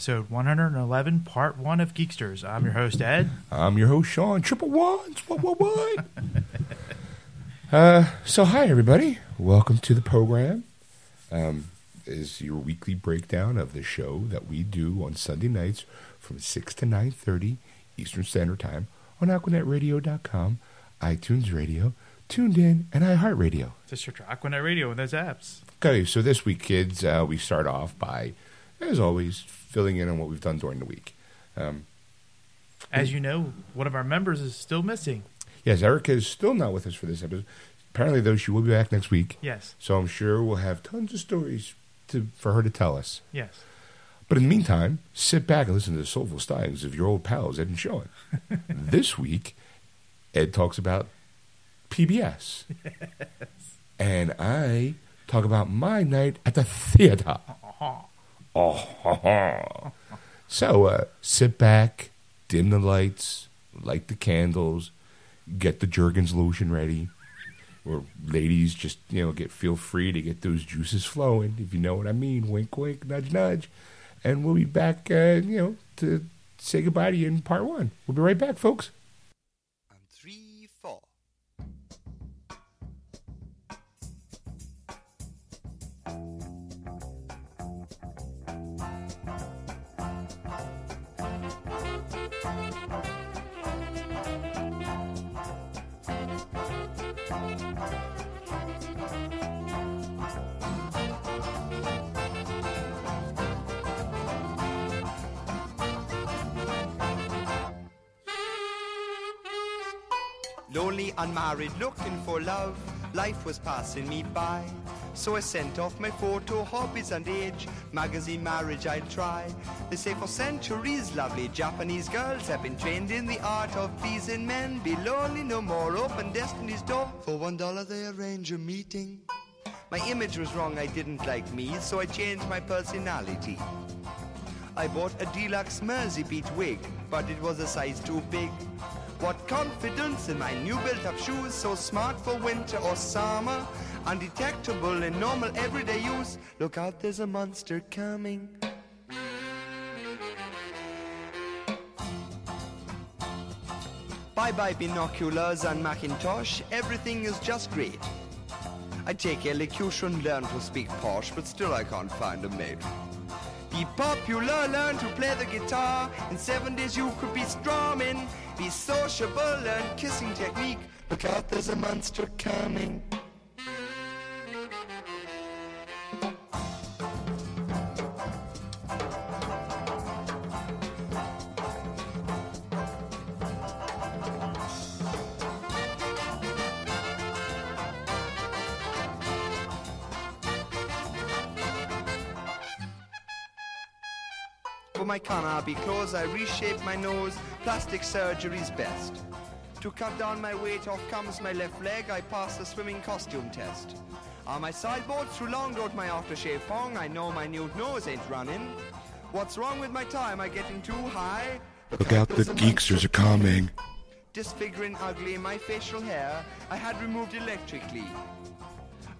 episode 111, part one of Geeksters. I'm your host, Ed. I'm your host, Sean. Triple ones. What, what, what? uh, so, hi, everybody. Welcome to the program. Um, is your weekly breakdown of the show that we do on Sunday nights from 6 to 9.30 Eastern Standard Time on AquanetRadio.com, iTunes Radio, Tuned In, and iHeartRadio. Just search Aquanet Radio and those apps. Okay, so this week, kids, uh, we start off by, as always, filling in on what we've done during the week. Um, As you know, one of our members is still missing. yes, Erica is still not with us for this episode. Apparently, though, she will be back next week. Yes, So I'm sure we'll have tons of stories to, for her to tell us. yes. But in the meantime, sit back and listen to the soulful stylings of your old pals, Ed and Sean. this week, Ed talks about PBS. And I talk about my night at the theater. Oh, so uh, sit back, dim the lights, light the candles, get the Jergens lotion ready. Or ladies, just you know, get feel free to get those juices flowing, if you know what I mean. Wink, wink, nudge, nudge, and we'll be back. Uh, you know, to say goodbye to you in part one. We'll be right back, folks. Lonely, unmarried, looking for love. Life was passing me by. So I sent off my photo, hobbies and age. Magazine marriage I'll try. They say for centuries, lovely Japanese girls have been trained in the art of pleasing men. Be lonely no more, open destiny's door. For one dollar they arrange a meeting. My image was wrong, I didn't like me, so I changed my personality. I bought a deluxe Mersey beat wig, but it was a size too big. What confidence in my new built up shoes, so smart for winter or summer, undetectable in normal everyday use. Look out, there's a monster coming. Bye bye binoculars and Macintosh, everything is just great. I take elocution, learn to speak posh, but still I can't find a mate. Be popular, learn to play the guitar. In seven days you could be strumming. Be sociable, learn kissing technique. Look out, there's a monster coming. My Carnaby clothes, I reshape my nose. Plastic surgery's best. To cut down my weight, off comes my left leg. I pass the swimming costume test. On my sideboard, through long road my aftershave pong. I know my nude nose ain't running. What's wrong with my tie? Am I getting too high? Look out, the geeksters are coming. disfiguring ugly my facial hair I had removed electrically.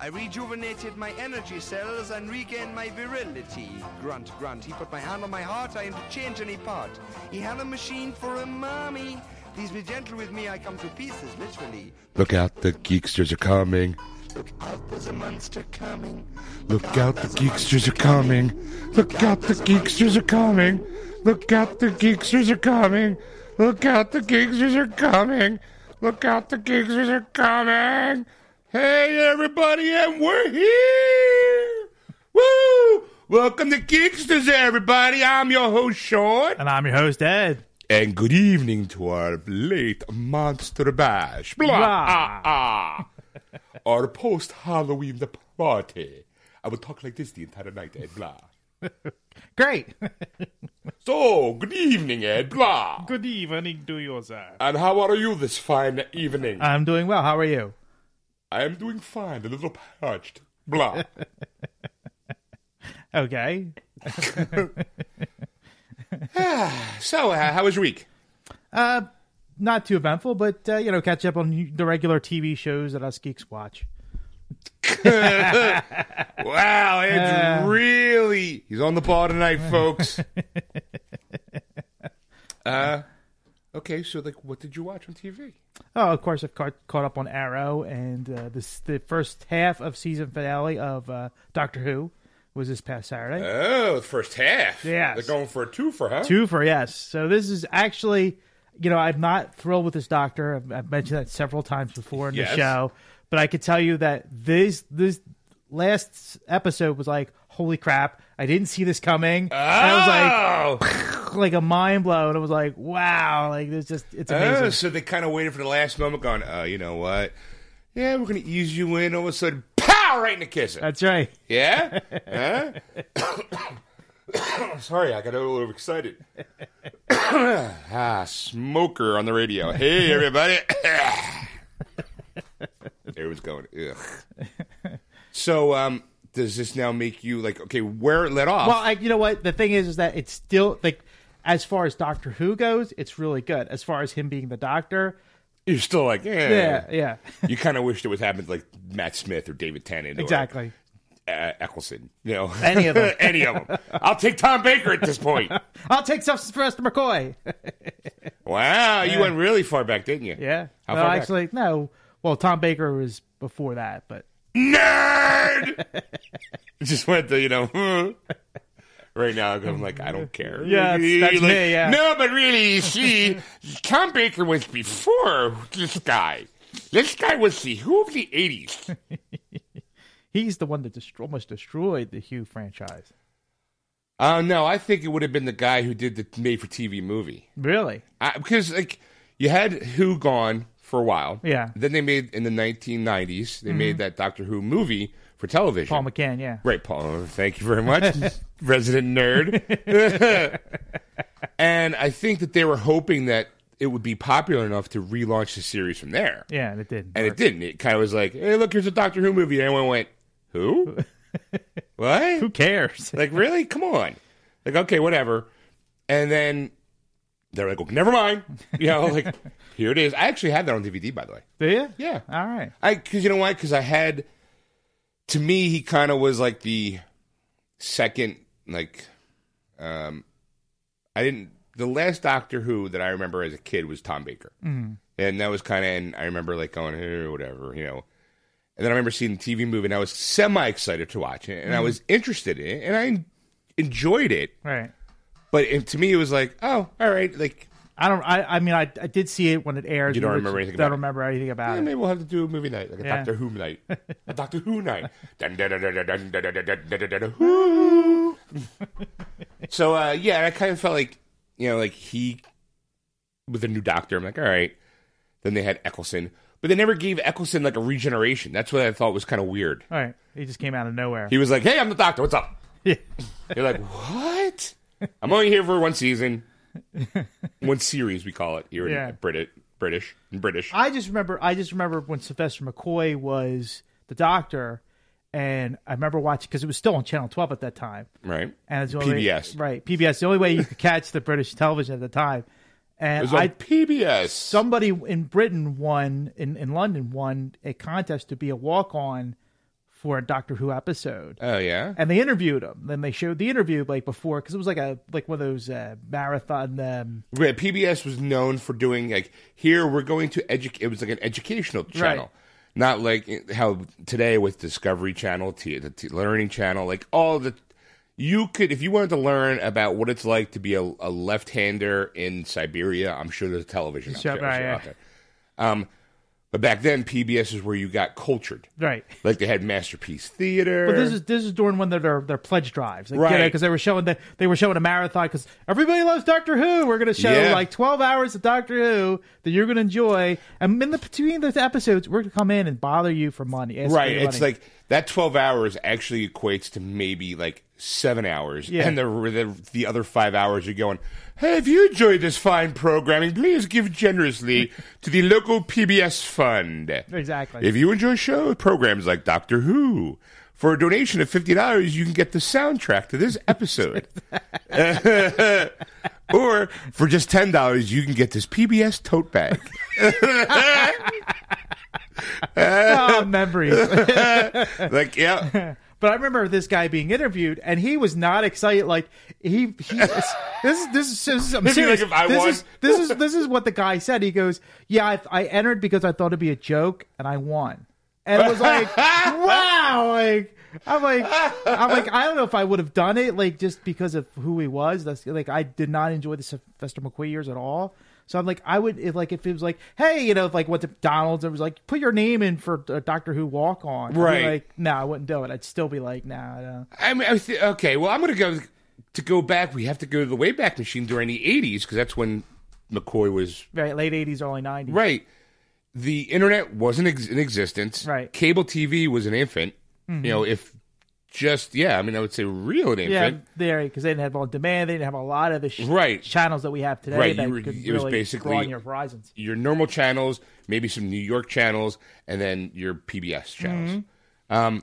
I rejuvenated my energy cells and regained my virility. Grunt, grunt. He put my hand on my heart. I interchange any part. He had a machine for a mommy. Please be gentle with me. I come to pieces, literally. Look out, the geeksters are coming. Look out, there's a monster coming. Look out, the geeksters are coming. Look out, the geeksters are coming. Look out, the geeksters are coming. Look out, the geeksters are coming. Look out, the geeksters are coming. Hey, everybody, and we're here. Woo! Welcome to Geeksters, everybody. I'm your host, Sean. And I'm your host, Ed. And good evening to our late Monster Bash. Blah, Blah. ah, ah. our post Halloween the party. I will talk like this the entire night, Ed. Blah. Great. So, good evening, Ed. Blah. Good evening to you, sir. And how are you this fine evening? I'm doing well. How are you? I am doing fine, a little parched. Blah. Okay. so, uh, how was your week? Uh, not too eventful, but uh, you know, catch up on the regular TV shows that us geeks watch. Wow, Ed's really he's on the ball tonight, folks. uh okay, so like what did you watch on TV? Oh, of course, I've caught, caught up on Arrow, and uh, this the first half of season finale of uh, Doctor Who was this past Saturday. Oh, the first half. Yeah, They're going for a two for huh? Two for yes. So this is actually, you know, I'm not thrilled with this Doctor. I've, I've mentioned that several times before in Yes. the show, but I could tell you that this this last episode was like, holy crap! I didn't see this coming. And I was Oh, like, like a mind blow, and I was like, wow, like it's just it's oh, amazing. so they kind of waited for the last moment, going, "Oh, you know what? Yeah, we're gonna ease you in." All of a sudden, pow, right in the kisser. That's right. Yeah? huh? Sorry, I got a little overexcited. ah, smoker on the radio. Hey, everybody. was going. Ugh. So, um, does this now make you like, okay, where it let off? Well, I, you know what? The thing is, is that it's still like, as far as Doctor Who goes, it's really good. As far as him being the Doctor, You're still like, eh. yeah, yeah, You kind of wished it was happened to like Matt Smith or David Tennant. or, exactly. uh, Eccleston. You know, Any of them. any of them. I'll take Tom Baker at this point. I'll take Sylvester McCoy. Wow, you went really far back, didn't you? yeah. How well, far back? actually, no. Well, Tom Baker was before that, but nerd. Just went to you know. Right now, I'm like, I don't care. Yeah, that's- that's Like, me, yeah. No, but really, see, Tom Baker was before this guy. This guy was the Who of the '80s. he's the one that almost destroyed the Who franchise. Uh, no, I think it would have been the guy who did the made-for-TV movie. Really? I, because like you had Who gone for a while. Yeah. Then they made in the 1990s. They made mm-hmm. that Doctor Who movie for television. Paul McGann, yeah. Right, Paul. Thank you very much, resident nerd. and I think that they were hoping that it would be popular enough to relaunch the series from there. Yeah, and it did. And it didn't. It kind of was like, hey, look, here's a Doctor Who movie. And everyone went, who? what? Who cares? Like, really? Come on. Like, okay, whatever. And then they're like, okay, never mind. You know, like, here it is. I actually had that on DVD, by the way. Do you? Yeah. All right. I because you know why? Because I had to me he kind of was like the second like um I didn't the last Doctor Who that I remember as a kid was Tom Baker, mm. and that was kind of and I remember like going hey, whatever you know. And then I remember seeing the TV movie, and I was semi excited to watch it, and I was interested in it, and I enjoyed it. Right. But it, to me, it was like, oh, all right, like I don't. I, I mean, I, I did see it when it aired. You don't remember anything. About don't remember anything about yeah, it. Maybe we'll have to do a movie night, like a yeah. Doctor Who night, a Doctor Who night. so uh, yeah, I kind of felt like you know, like he with a new Doctor. I'm like, all right. Then they had Eccleston, but they never gave Eccleston like a regeneration. That's what I thought was kind of weird. All right, he just came out of nowhere. He was like, "Hey, I'm the Doctor. What's up?" Yeah. You're like, "What? I'm only here for one season." One series. We call it here Yeah. in British, British, British. I just remember. I just remember when Sylvester McCoy was the Doctor, and I remember watching because it was still on Channel Twelve at that time. right? And it's only way- PBS. right? PBS. The only way you could catch the British television at the time. It And was on I, PBS. somebody in Britain won in in London won a contest to be a walk on for a Doctor Who episode. oh yeah. and they interviewed him. Then they showed the interview like before because it was like a like one of those uh, marathon. Um, Right, PBS was known for doing like here we're going to educate. It was like an educational channel, Right. not like how today with Discovery Channel, T- the T- Learning Channel, like all the. You could, if you wanted to learn about what it's like to be a, a left-hander in Siberia, I'm sure there's a television out, Sure, right, yeah. there. Um, but back then, PBS is where you got cultured. right. Like they had Masterpiece Theater. But this is this is during one of their their pledge drives, like, Right. Because they were showing the, they were showing a marathon because everybody loves Doctor Who. We're going to show Yeah. like twelve hours of Doctor Who that you're going to enjoy, and in the between those episodes, we're going to come in and bother you for money. right it's money. like that 12 hours actually equates to maybe like seven hours Yeah. and the, the the other five hours you're going hey if you enjoyed this fine programming please give generously to the local pbs fund exactly. if you enjoy show programs like doctor who For a donation of fifty dollars, you can get the soundtrack to this episode. or for just ten dollars, you can get this PBS tote bag. oh, memories. like, yeah, But I remember this guy being interviewed, and he was not excited. Like he, he this is this is, this is I'm serious. like, if I this is this is this is what the guy said. He goes, "Yeah, I, I entered because I thought it'd be a joke, and I won." And it was like, wow, like I'm like I'm like I don't know if I would have done it like just because of who he was. That's like I did not enjoy the Sylvester McQueen years at all. So I'm like, I would if like if it was like, hey, you know, if like went to Donald's and was like, put your name in for a Doctor Who walk on, Right. Like, no, I wouldn't do it. I'd still be like, nah, no. I mean, I th- okay. Well, I'm going to go to go back. We have to go to the Wayback Machine during the '80s because that's when McCoy was right, late '80s, early '90s. right. The internet wasn't ex- in existence. Right. Mm-hmm. Cable TV was an infant. You know, if just yeah, I mean, I would say real an Yeah, there because they didn't have on demand. They didn't have a lot of the sh- Right. channels that we have today Right, were- could it was basically- your horizons. Your normal channels, maybe some New York channels, and then your PBS channels. Mm-hmm. Um,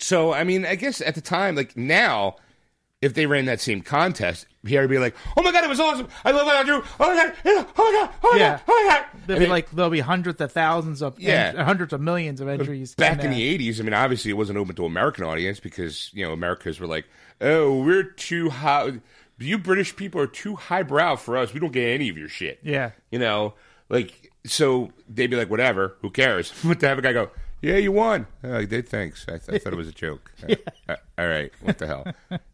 so I mean, I guess at the time, like now, if they ran that same contest, here would be like, "Oh my god, it was awesome! I love what I do! Oh my god! Oh my god! Oh my Yeah. god! Oh my god!" There'll I be mean, like there'll be hundreds of thousands of Yeah. en- hundreds of millions of entries back in in the '80s, I mean, obviously it wasn't open to American audience because you know Americans were like, "Oh, we're too high. You British people are too highbrow for us. We don't get any of your shit." Yeah. you know, like so they'd be like, "Whatever, who cares?" But to have a guy go, "Yeah, you won." Oh, I did. Thanks. I, th- I thought it was a joke. Uh, all right, what the hell?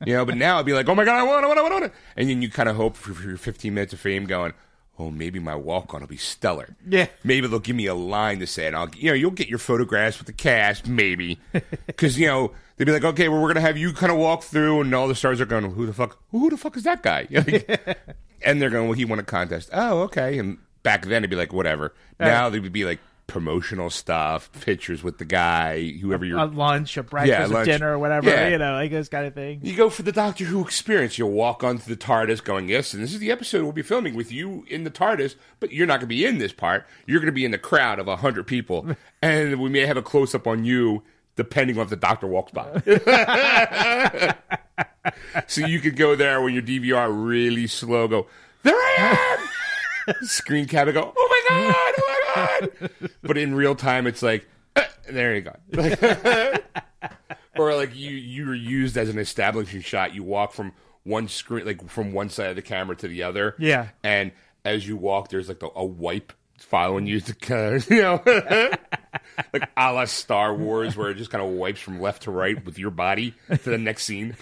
You know, but now I'd be like, "Oh my god, I won! I won! I won!" I won. And then you kind of hope for, for your 15 minutes of fame, going. Oh, maybe my walk on will be stellar. Yeah. Maybe they'll give me a line to say, and I'll, you know, you'll get your photographs with the cast, maybe, because you know they'd be like, okay, well, we're gonna have you kind of walk through, and all the stars are going, who the fuck, who the fuck is that guy? Like, and they're going, well, he won a contest. Oh, okay. And back then it'd be like, whatever. Now they would be like promotional stuff, pictures with the guy, whoever you're. a lunch, a breakfast, Yeah, a lunch. dinner, or whatever. Yeah. You know, like this kind of thing. You go for the Doctor Who experience. You'll walk onto the TARDIS going, yes, and this is the episode we'll be filming with you in the TARDIS, but you're not going to be in this part. You're going to be in the crowd of 100 people, and we may have a close up on you depending on if the Doctor walks by. so you could go there when your DVR really slow, go, there I am! Screen cap and go, oh my God, oh God! But in real time, it's like, "Eh, there you go. or like you you were used as an establishing shot. You walk from one screen, like from one side of the camera to the other. Yeah. and as you walk, there's like the, a wipe following you to kind of you know, like a la Star Wars, where it just kind of wipes from left to right with your body to the next scene.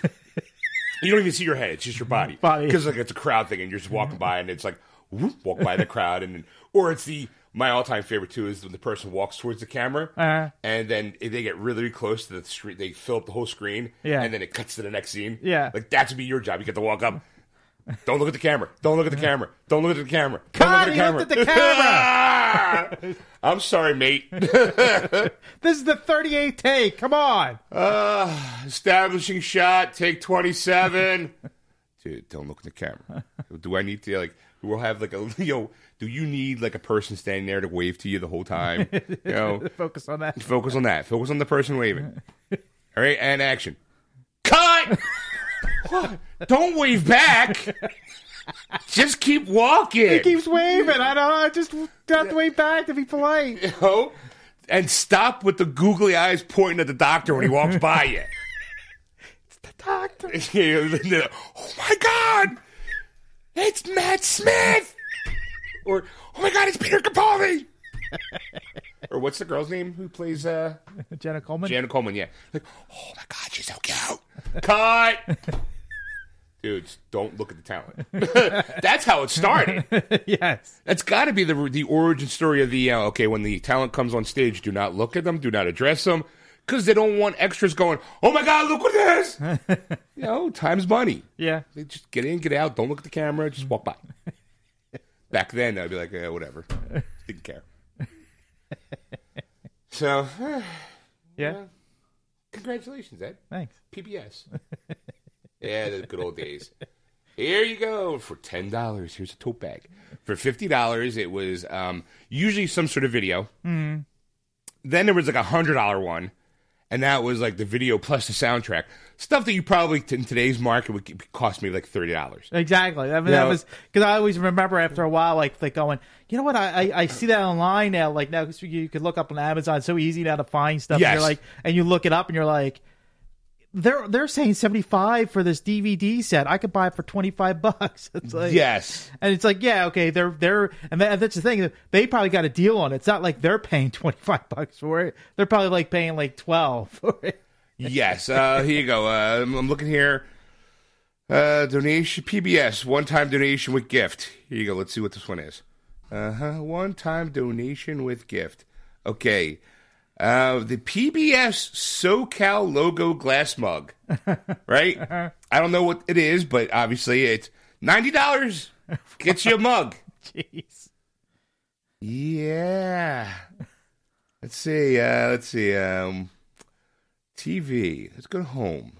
You don't even see your head; it's just your body. Body. Because like it's a crowd thing, and you're just walking by, and it's like whoop, walk by the crowd, and or it's the my all time favorite too is when the person walks towards the camera, Uh-huh. and then they get really close to the screen. They fill up the whole screen, Yeah. and then it cuts to the next scene. Yeah. like that's be your job. You get to walk up. Don't look at the camera. Don't look at the camera. Don't look at the camera. Don't God, look at looked the at the camera. I'm sorry, mate. This is the 38th take. Come on. Uh, establishing shot, take 27. Dude, don't look at the camera. Do I need to, like, we'll have, like, a, you know, do you need, like, a person standing there to wave to you the whole time? You know, Focus on that. focus on that. Focus on the person waving. All right, and action. Cut! Don't wave back. Just keep walking. He keeps waving. I don't know. I just have to wave back to be polite. you know? And stop with the googly eyes pointing at the doctor when he walks by you. It's the doctor. oh my god! It's Matt Smith! Or, oh my god, it's Peter Capaldi! or what's the girl's name who plays uh, Jenna Coleman. Janet Coleman? Yeah. Like, oh my god, she's so cute! Cut! Dudes, don't look at the talent. That's how it started. yes. That's got to be the the origin story of the uh, okay. When the talent comes on stage, do not look at them, do not address them, because they don't want extras going. Oh my God, look at this! you know, time's money. Yeah. They just get in, get out. Don't look at the camera. Just walk by. Back then, I'd be like, eh, whatever, didn't care. So, Yeah. congratulations, Ed. Thanks. PBS. yeah, the good old days. Here you go for ten dollars. Here's a tote bag. For fifty dollars, it was um, usually some sort of video. Then there was like a hundred dollar one, and that was like the video plus the soundtrack. Stuff that you probably in today's market would cost me like thirty dollars. Exactly. I mean, Yeah. that was because I always remember after a while, like like going, you know what? I I, I see that online now. Like now, you could look up on Amazon. It's so easy now to find stuff. And Yes. you're like, and you look it up, and you're like, they're they're saying seventy five for this DVD set. I could buy it for twenty five bucks. It's like Yes. And it's like, yeah, okay, they're they're, and that, that's the thing. They probably got a deal on it. It's not like they're paying twenty five bucks for it. They're probably like paying like twelve for it. Yes. Uh, here you go. Uh, I'm, I'm looking here. Uh, donation PBS one time donation with gift. Here you go. Let's see what this one is. Uh huh. One time donation with gift. Okay. Uh, the PBS SoCal logo glass mug. Right. I don't know what it is, but obviously it's ninety dollars. Gets you a mug. Jeez. Yeah. Let's see. Uh, let's see. Um, TV. Let's go home.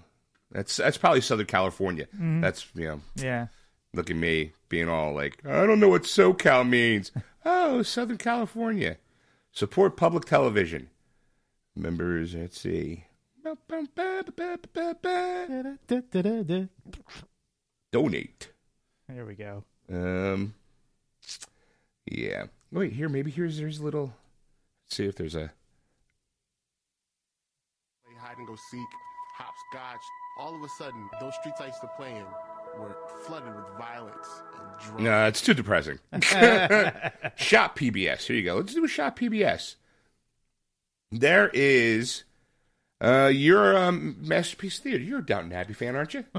That's that's probably Southern California. That's you know. Yeah. Look at me being all like, I don't know what SoCal means. oh, Southern California. Support public television. Members. Let's see. Donate. There we go. Um. Yeah. Wait. Here. Maybe here's there's a little. Let's see if there's a. play hide and go seek, hopscotch. All of a sudden, those streets I used to play in were flooded with violence and drugs. No, it's too depressing. Shop PBS. Here you go. Let's do a Shop PBS. There is uh your um, masterpiece theater. You're a Downton Abbey fan, aren't you?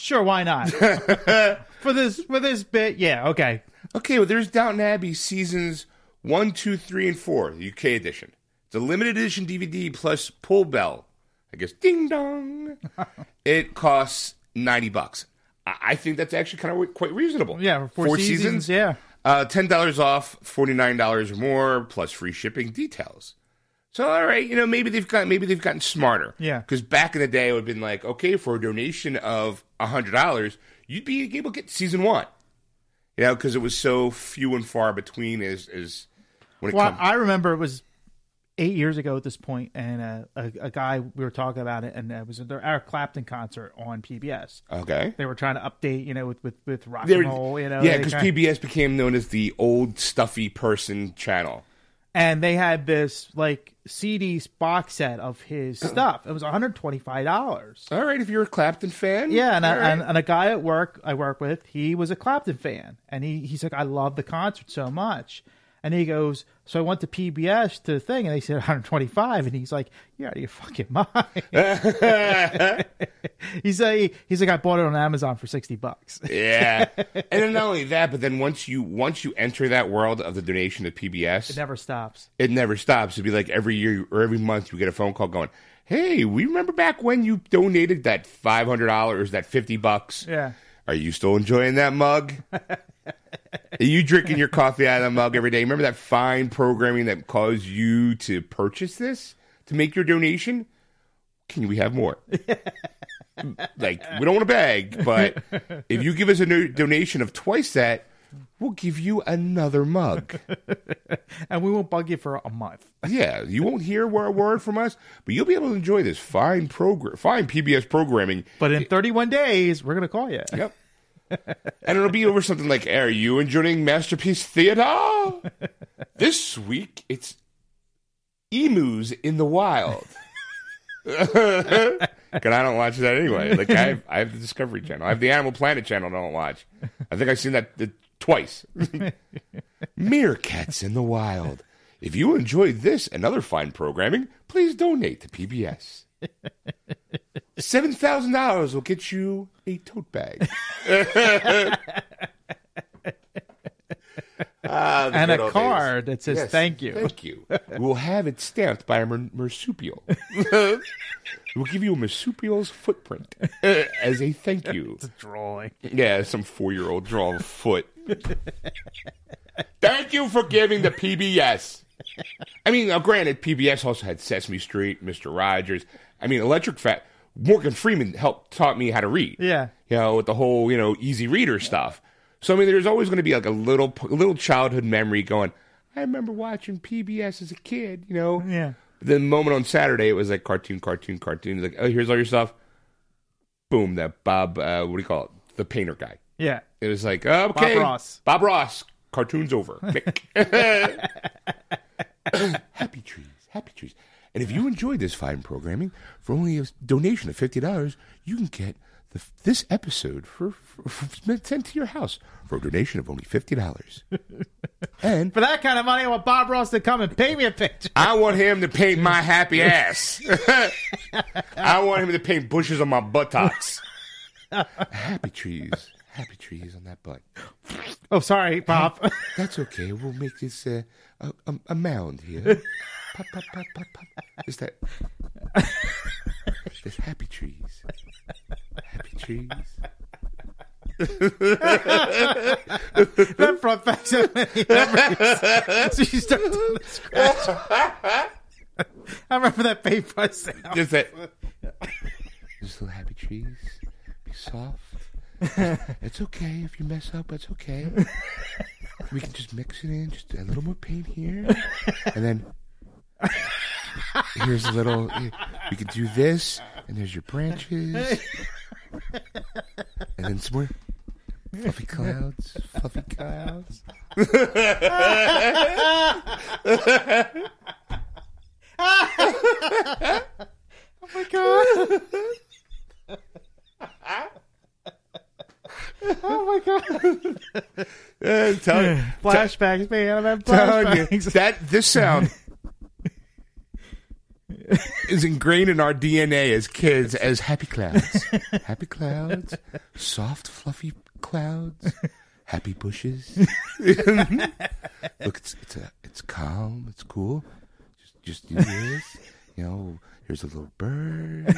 Sure, why not? for this for this bit, yeah, okay. Okay, well there's Downton Abbey seasons one, two, three, and four, the UK edition. It's a limited edition DVD plus pull bell. I guess ding dong. it costs ninety bucks. I I think that's actually kind of quite reasonable. Yeah, for four, seasons, yeah. Uh, ten dollars off, forty nine dollars or more, plus free shipping details. So all right, you know maybe they've got maybe they've gotten smarter. Yeah. Because back in the day, it would have been like, okay, for a donation of hundred dollars, you'd be able to get season one. You know, because it was so few and far between as as when it Well, comes. I remember it was eight years ago at this point, and uh, a, a guy we were talking about it, and it was their Eric Clapton concert on PBS. okay. They were trying to update, you know, with with, with rock were- and roll, you know. yeah, because PBS became known as the old stuffy person channel. And they had this like CD box set of his stuff. It was one hundred twenty five dollars. All right, if you're a Clapton fan, Yeah, and, a, right. and and a guy at work I work with, he was a Clapton fan, and he he's like, I love the concert so much, and he goes, so I went to PBS to the thing, and they said 125, and he's like, you're out of your fucking mind. he's like, he's like, I bought it on Amazon for sixty bucks. Yeah, and then not only that, but then once you once you enter that world of the donation to PBS, It never stops. it never stops. It'd be like every year or every month you get a phone call going, "Hey, we remember back when you donated that five hundred dollars, that fifty bucks. Yeah. Are you still enjoying that mug? You drinking your coffee out of that mug every day? Remember that fine programming that caused you to purchase this to make your donation? Can we have more? like we don't want to beg, but if you give us a no- donation of twice that, we'll give you another mug. And we won't bug you for a month. Yeah, you won't hear a word from us, but you'll be able to enjoy this fine program, fine PBS programming. But in 31 days, we're gonna call you. Yep. And it'll be over something like, "Are you enjoying Masterpiece Theater?" this week, it's emus in the wild. Because I don't watch that anyway. Like I have, I have the Discovery Channel, I have the Animal Planet Channel. I don't watch. I think I've seen that uh, twice. Meerkats in the wild. If you enjoyed this and other fine programming, please donate to PBS. Seven thousand dollars will get you a tote bag. Ah, And a card days. that says Yes, thank you. Thank you. we'll have it stamped by a marsupial. we'll give you a marsupial's footprint as a thank you. Drawing. Yeah, some four year old draw a foot. Thank you for giving the PBS. I mean, now, granted, PBS also had Sesame Street, Mister Rogers. I mean, Electric Fat. Morgan Freeman helped taught me how to read. Yeah. you know, with the whole you know easy reader stuff. So I mean, there's always going to be like a little a little childhood memory going. I remember watching PBS as a kid. You know, Yeah. The moment on Saturday, it was like cartoon, cartoon, cartoon. Like, oh, here's all your stuff. Boom, that Bob, uh, what do you call it? The painter guy. Yeah. It was like, oh, okay. Bob Ross. Bob Ross. Cartoon's over. Happy trees. Happy trees. And if you enjoyed this fine programming, for only a donation of $50, you can get the, this episode for, for, for sent to your house for a donation of only $50. and For that kind of money, I want Bob Ross to come and paint me a picture. I want him to paint my happy ass. I want him to paint bushes on my buttocks. happy trees. Happy trees on that butt. Oh, sorry, Bob. That's okay. We'll make this uh, a, a, a mound here. Pop, pop, pop, pop, pop. Is that? There's happy trees. Happy trees. that brought back so many memories. so you start doing the scratch. I remember that paintbrush sound. Just that. Just little happy trees. Be soft. It's okay if you mess up. It's okay. We can just mix it in. Just a little more paint here, and then here's a little. We can do this, and there's your branches, and then some more fluffy clouds. Fluffy clouds. Oh my god. oh my god. Uh, tell Flashbacks, man. Had telling you, flashbacks. that this sound is ingrained in our DNA as kids as happy clouds, happy clouds, soft fluffy clouds, happy bushes. Look, it's it's a, it's calm, it's cool. Just just do this, you know. Here's a little bird,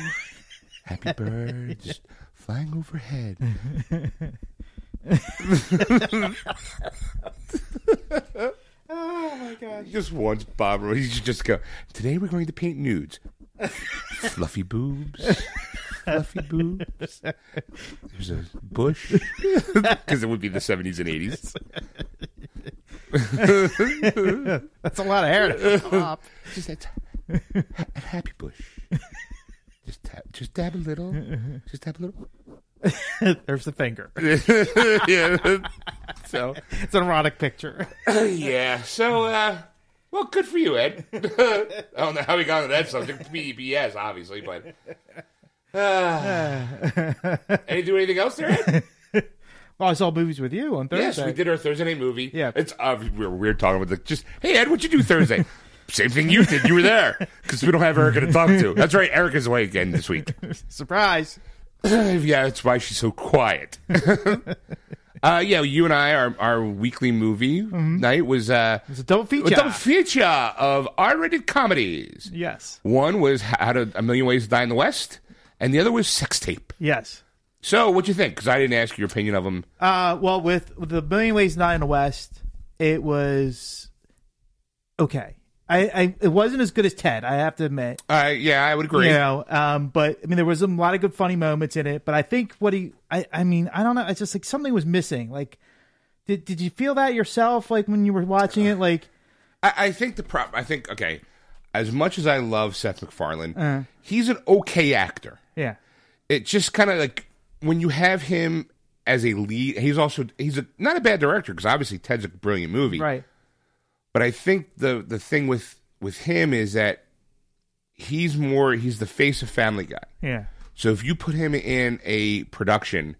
happy bird, just flying overhead. Oh my god. Just once, Bob, he should just go. Today we're going to paint nudes. Fluffy boobs, fluffy boobs. There's a bush because it would be the seventies and eighties. That's a lot of hair to pop. Just a, a happy bush. Just tap, just dab a little. Just dab a little. There's the finger. yeah. So It's an erotic picture. yeah. So uh, well, good for you, Ed. I don't know how we got into that subject. PBS, obviously, but. Uh, any do anything else there, Ed? Well, I saw movies with you on Thursday. Yes, we did our Thursday night movie. Yeah. it's uh, we were weird talking with the just. Hey Ed, what'd you do Thursday? Same thing you did. You were there because we don't have Erica to talk to. That's right. Erica's away again this week. Surprise. yeah, that's why she's so quiet. uh, yeah, you and I, our our weekly movie night was uh, It's a double a feature. double feature of R-rated comedies. yes. One was How to A Million Ways to Die in the West, and the other was Sex Tape. Yes. So, what'd you think? Because I didn't ask your opinion of them. Uh, well, with, with the Million Ways Not in the West, it was okay. I, I it wasn't as good as Ted. I have to admit. Uh, yeah, I would agree. You know, um, but I mean, there was a lot of good funny moments in it. But I think what he, I, I mean, I don't know. It's just like something was missing. Like, did did you feel that yourself? Like when you were watching it, like I, I think the prop. I think okay. As much as I love Seth MacFarlane, Uh. he's an okay actor. yeah, It just kind of like when you have him as a lead. He's also he's a, not a bad director because obviously Ted's a brilliant movie. right, But I think the the thing with with him is that he's more he's the face of Family Guy. yeah, So if you put him in a production,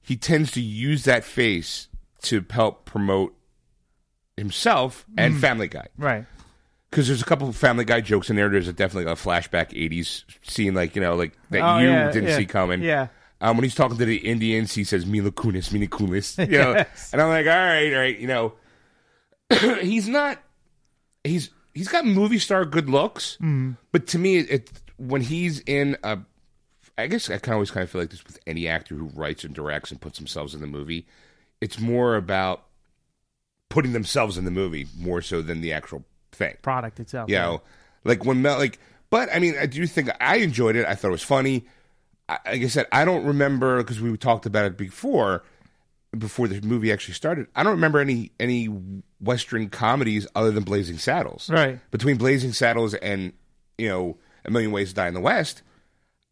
he tends to use that face to help promote himself Mm. and Family Guy. right, Because there's a couple of Family Guy jokes in there. There's a definitely a flashback '80s scene, like you know, like that Oh, you yeah, didn't yeah, see coming. yeah. Um, when he's talking to the Indians, he says "Mila Kunis, Mila Kunis," you know, Yes. and I'm like, all right, all right, you know, he's not. He's he's got movie star good looks, Mm-hmm. but to me, it, it when he's in a, I guess I can always kind of feel like this with any actor who writes and directs and puts themselves in the movie. It's more about putting themselves in the movie more so than the actual thing. product itself. You know, like when Mel, like, but I mean, I do think I enjoyed it. I thought it was funny. I, like I said, I don't remember because we talked about it before, before the movie actually started. I don't remember any any Western comedies other than Blazing Saddles. Right. between Blazing Saddles and you know, A Million Ways to Die in the West,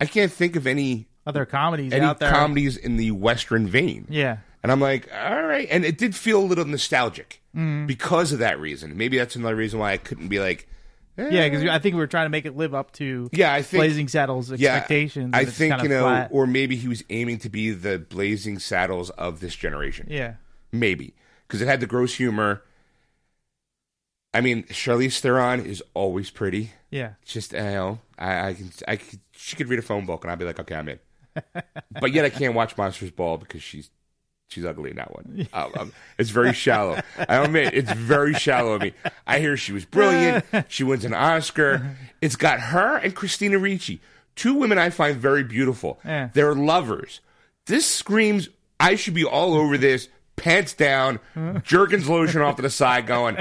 I can't think of any Other comedies any out there. comedies in the Western vein. yeah. And I'm like, all right. And it did feel a little nostalgic Mm. because of that reason. Maybe that's another reason why I couldn't be like. Yeah, because I think we were trying to make it live up to Yeah, I think- Blazing Saddles yeah, expectations. I think, you know, flat. or maybe he was aiming to be the blazing saddles of this generation. yeah, Maybe. Because it had the gross humor. I mean, Charlize Theron is always pretty. yeah, Just, you know, I, I can, I she could read a phone book and I'd be like, okay, I'm in. but yet I can't watch Monsters Ball because she's she's ugly in that one. Uh, um, it's very shallow. I admit it's very shallow of me. I hear she was brilliant. She wins an Oscar. It's got her and Christina Ricci, two women I find very beautiful. Yeah. They're lovers. This screams I should be all over this, pants down, Jergens lotion off to the side, going.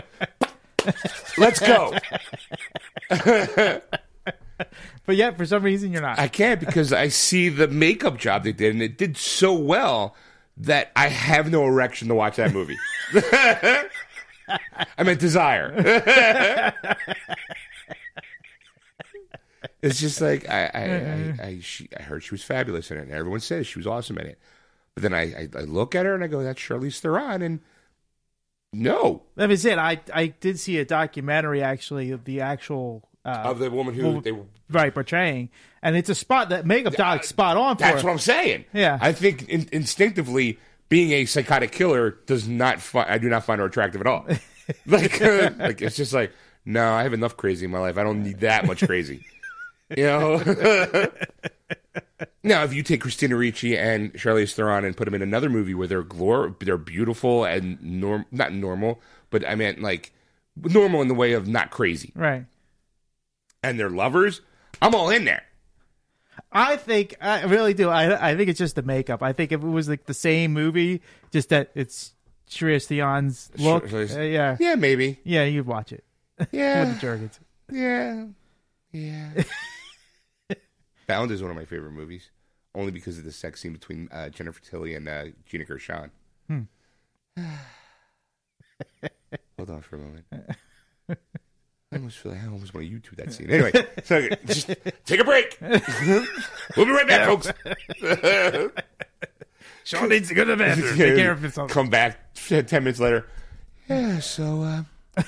Let's go. but yet for some reason you're not. I can't because I see the makeup job they did, and it did so well that I have no erection to watch that movie. I meant desire. it's just like I I, I, I, she, I heard she was fabulous in it, and everyone says she was awesome in it. But then I, I, I look at her and I go, "That's Charlize Theron," and no, that was it. I I did see a documentary actually of the actual uh, of the woman who Well, they were right portraying, and it's a spot that makeup dog's spot on. That's what I'm saying. Yeah. I think in, instinctively, being a psychotic killer does not. Fi- I do not find her attractive at all. like, uh, like it's just like, no, I have enough crazy in my life. I don't need that much crazy. you know. now, if you take Christina Ricci and Charlize Theron and put them in another movie where they're glor- they're beautiful and norm, not normal, but I meant like normal in the way of not crazy, right. And they're lovers, I'm all in there. I think I really do. I I think it's just the makeup. I think if it was like the same movie, just that it's Charlize Theron's look, Charlize- uh, yeah, Yeah, maybe. yeah, you'd watch it Yeah. with the Jergens. Yeah. Yeah. Bound is one of my favorite movies, only because of the sex scene between uh, Jennifer Tilly and uh, Gina Gershon. Hmm. Hold on for a moment. I almost feel like I almost want to YouTube that scene. Anyway, so just take a break. we'll be right back, folks. Sean needs to go to the bathroom. Take care of himself. Come back ten minutes later. Yeah, so uh,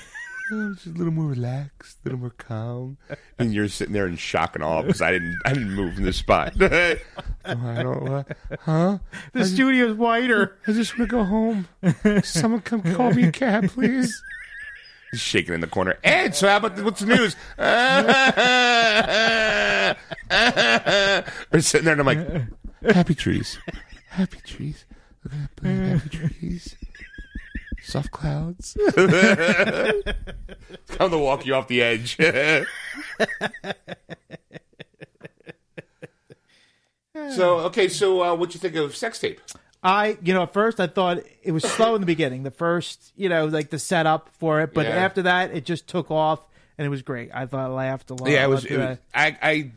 just a little more relaxed, a little more calm, and you're sitting there in shock and awe because I didn't, I didn't move from the spot. I don't, uh, huh? The studio's wider. I just want to go home. Someone come call me a cab, please. He's shaking in the corner. Ed, so how about the, what's the news? We're sitting there and I'm like, happy trees, happy trees, look at that, happy trees, soft clouds. Come to walk you off the edge. so okay, so uh, what you think of sex tape? I, you know, at first I thought it was slow in the beginning. The first, you know, like the setup for it, but Yeah. after that, it just took off and it was great. I thought I laughed a lot. Yeah, it was. It was. I, I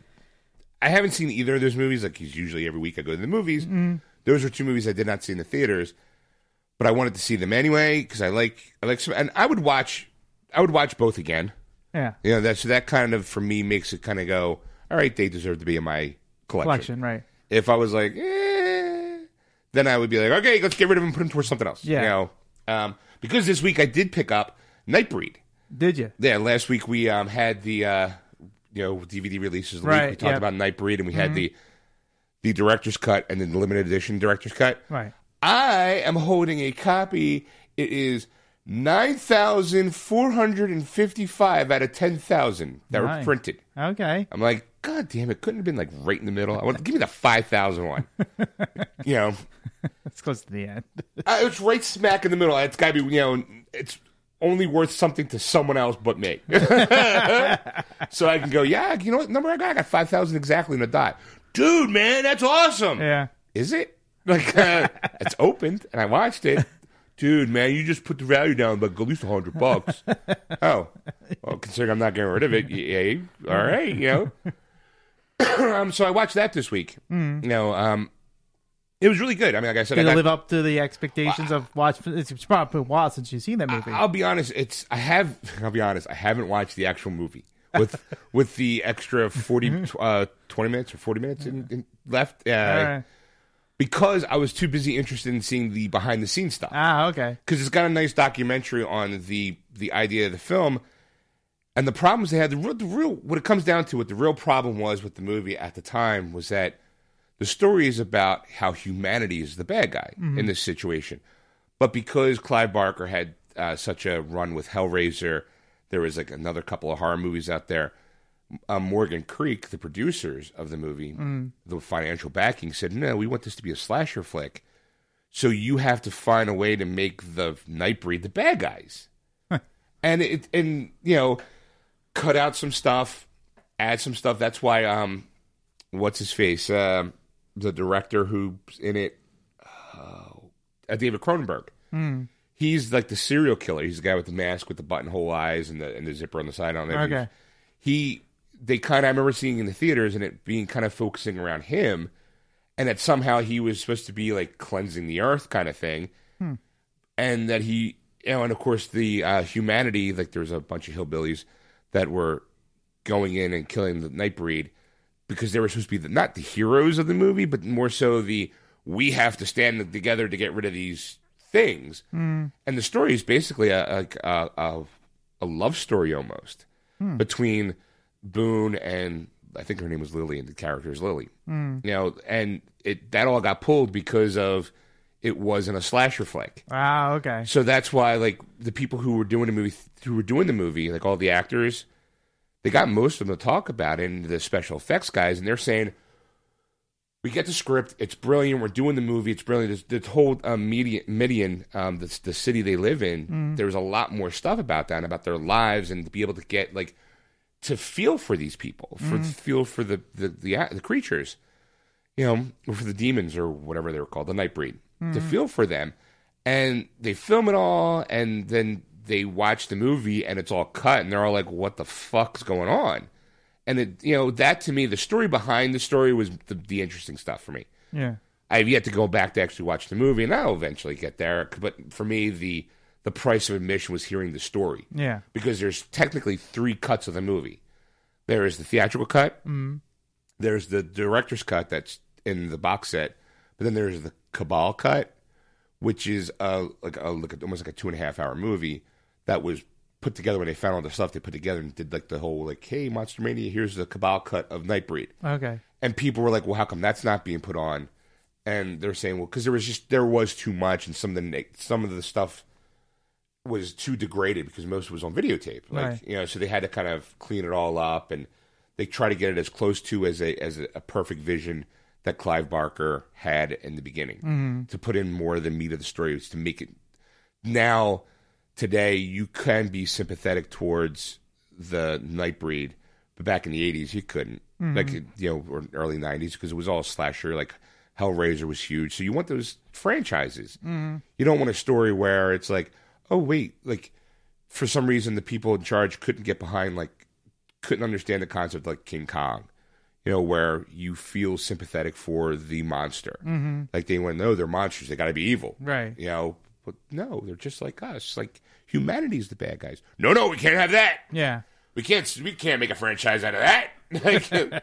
I haven't seen either of those movies. Like usually every week I go to the movies. Mm-hmm. Those were two movies I did not see in the theaters, but I wanted to see them anyway because I like I like some, and I would watch I would watch both again. yeah, You know, that's that kind of for me makes it kind of go. All right, they deserve to be in my collection. collection, right? If I was like, eh, then I would be like, okay, let's get rid of him, put him towards something else. Yeah. You know, um, because this week I did pick up Nightbreed. Did you? Yeah, last week we um, had the uh, you know DVD releases. Of the week. Right, We talked yep. about Nightbreed, and we had the the director's cut and then the limited edition director's cut. Right. I am holding a copy. It is nine thousand four hundred and fifty-five out of ten thousand that were printed. Okay. I'm like, God damn it! Couldn't have been like right in the middle. I want to give me the five thousand one. you know, It's close to the end. uh, it's right smack in the middle. It's got to be, you know, it's only worth something to someone else but me. so I can go, yeah, you know what number I got? I got 5,000 exactly in a dot. Dude, man, that's awesome. Yeah. Is it? Like, uh, it's opened and I watched it. Dude, man, you just put the value down like at least 100 bucks. oh, well, considering I'm not getting rid of it, yeah, all right, you know. um, so I watched that this week. You know, um, it was really good. I mean, like I said, Did I it got, live up to the expectations of watch? It's probably been a while since you've seen that movie. I'll be honest. It's I have. I'll be honest. I haven't watched the actual movie, with with the extra 40, uh, 20 minutes or forty minutes in, in left. Uh, right. Because I was too busy interested in seeing the behind the scenes stuff Ah, okay. because it's got a nice documentary on the the idea of the film and the problems they had. The real, the real what it comes down to, what the real problem was with the movie at the time was that the story is about how humanity is the bad guy in this situation, but because Clive Barker had uh, such a run with Hellraiser, there was like another couple of horror movies out there. Uh, Morgan Creek, the producers of the movie, the financial backing said, "No, we want this to be a slasher flick." So you have to find a way to make the Nightbreed the bad guys, and it and you know, cut out some stuff, add some stuff. That's why um, what's his face, um, the director who's in it, uh, David Cronenberg. He's like the serial killer. He's the guy with the mask with the buttonhole eyes and the and the zipper on the side on it. Okay. He they kind of I remember seeing in the theaters and it being kind of focusing around him and that somehow he was supposed to be like cleansing the earth kind of thing, and that he, you know, and of course the uh, humanity, like there's a bunch of hillbillies that were going in and killing the Nightbreed because they were supposed to be the, not the heroes of the movie, but more so the we have to stand together to get rid of these things. Hmm. And the story is basically a a, a, a love story almost hmm. between Boone and I think her name was Lily, and the character is Lily. Hmm. You know, and it that all got pulled because of it wasn't a slasher flick. Ah, okay. So that's why, like, the people who were doing the movie, who were doing the movie, like all the actors, they got most of them to talk about it, and the special effects guys, and they're saying, "We get the script, it's brilliant. We're doing the movie, it's brilliant. This, the whole um, Median, Midian, um, the, the city they live in, there's a lot more stuff about that, and about their lives, and to be able to get like to feel for these people, for feel for the the the, the creatures." you know, or for the demons or whatever they were called, the Nightbreed, to hmm. feel for them. And they film it all, and then they watch the movie, and it's all cut, and they're all like, "What the fuck's going on?" And it, you know, that to me, the story behind the story was the, the interesting stuff for me. Yeah. I've yet to go back to actually watch the movie, and I'll eventually get there. But for me, the the price of admission was hearing the story Yeah. because there's technically three cuts of the movie. There is the theatrical cut. Hmm. There's the director's cut that's in the box set, but then there's the Cabal cut, which is uh like a like a, almost like a two and a half hour movie that was put together when they found all the stuff they put together and did like the whole like hey Monster Mania here's the Cabal cut of Nightbreed Okay. and people were like, "Well, how come that's not being put on?" And they're saying, "Well, because there was just there was too much, and some of the some of the stuff was too degraded because most of it was on videotape. Like Right. you know, so they had to kind of clean it all up, and they try to get it as close to as a as a, a perfect vision that Clive Barker had in the beginning mm-hmm. to put in more of the meat of the story was to make it now today you can be sympathetic towards the Nightbreed, but back in the '80s you couldn't. Mm-hmm. Like you know, or early '90s because it was all slasher. Like Hellraiser was huge, so you want those franchises. Mm-hmm. You don't want a story where it's like, oh wait, like for some reason the people in charge couldn't get behind, like couldn't understand the concept like King Kong. You know, where you feel sympathetic for the monster. Mm-hmm. Like they want to know they're monsters. They got to be evil. Right. You know, but no, they're just like us. Like humanity's the bad guys. No, no, we can't have that. Yeah. We can't. We can't make a franchise out of that. Like, and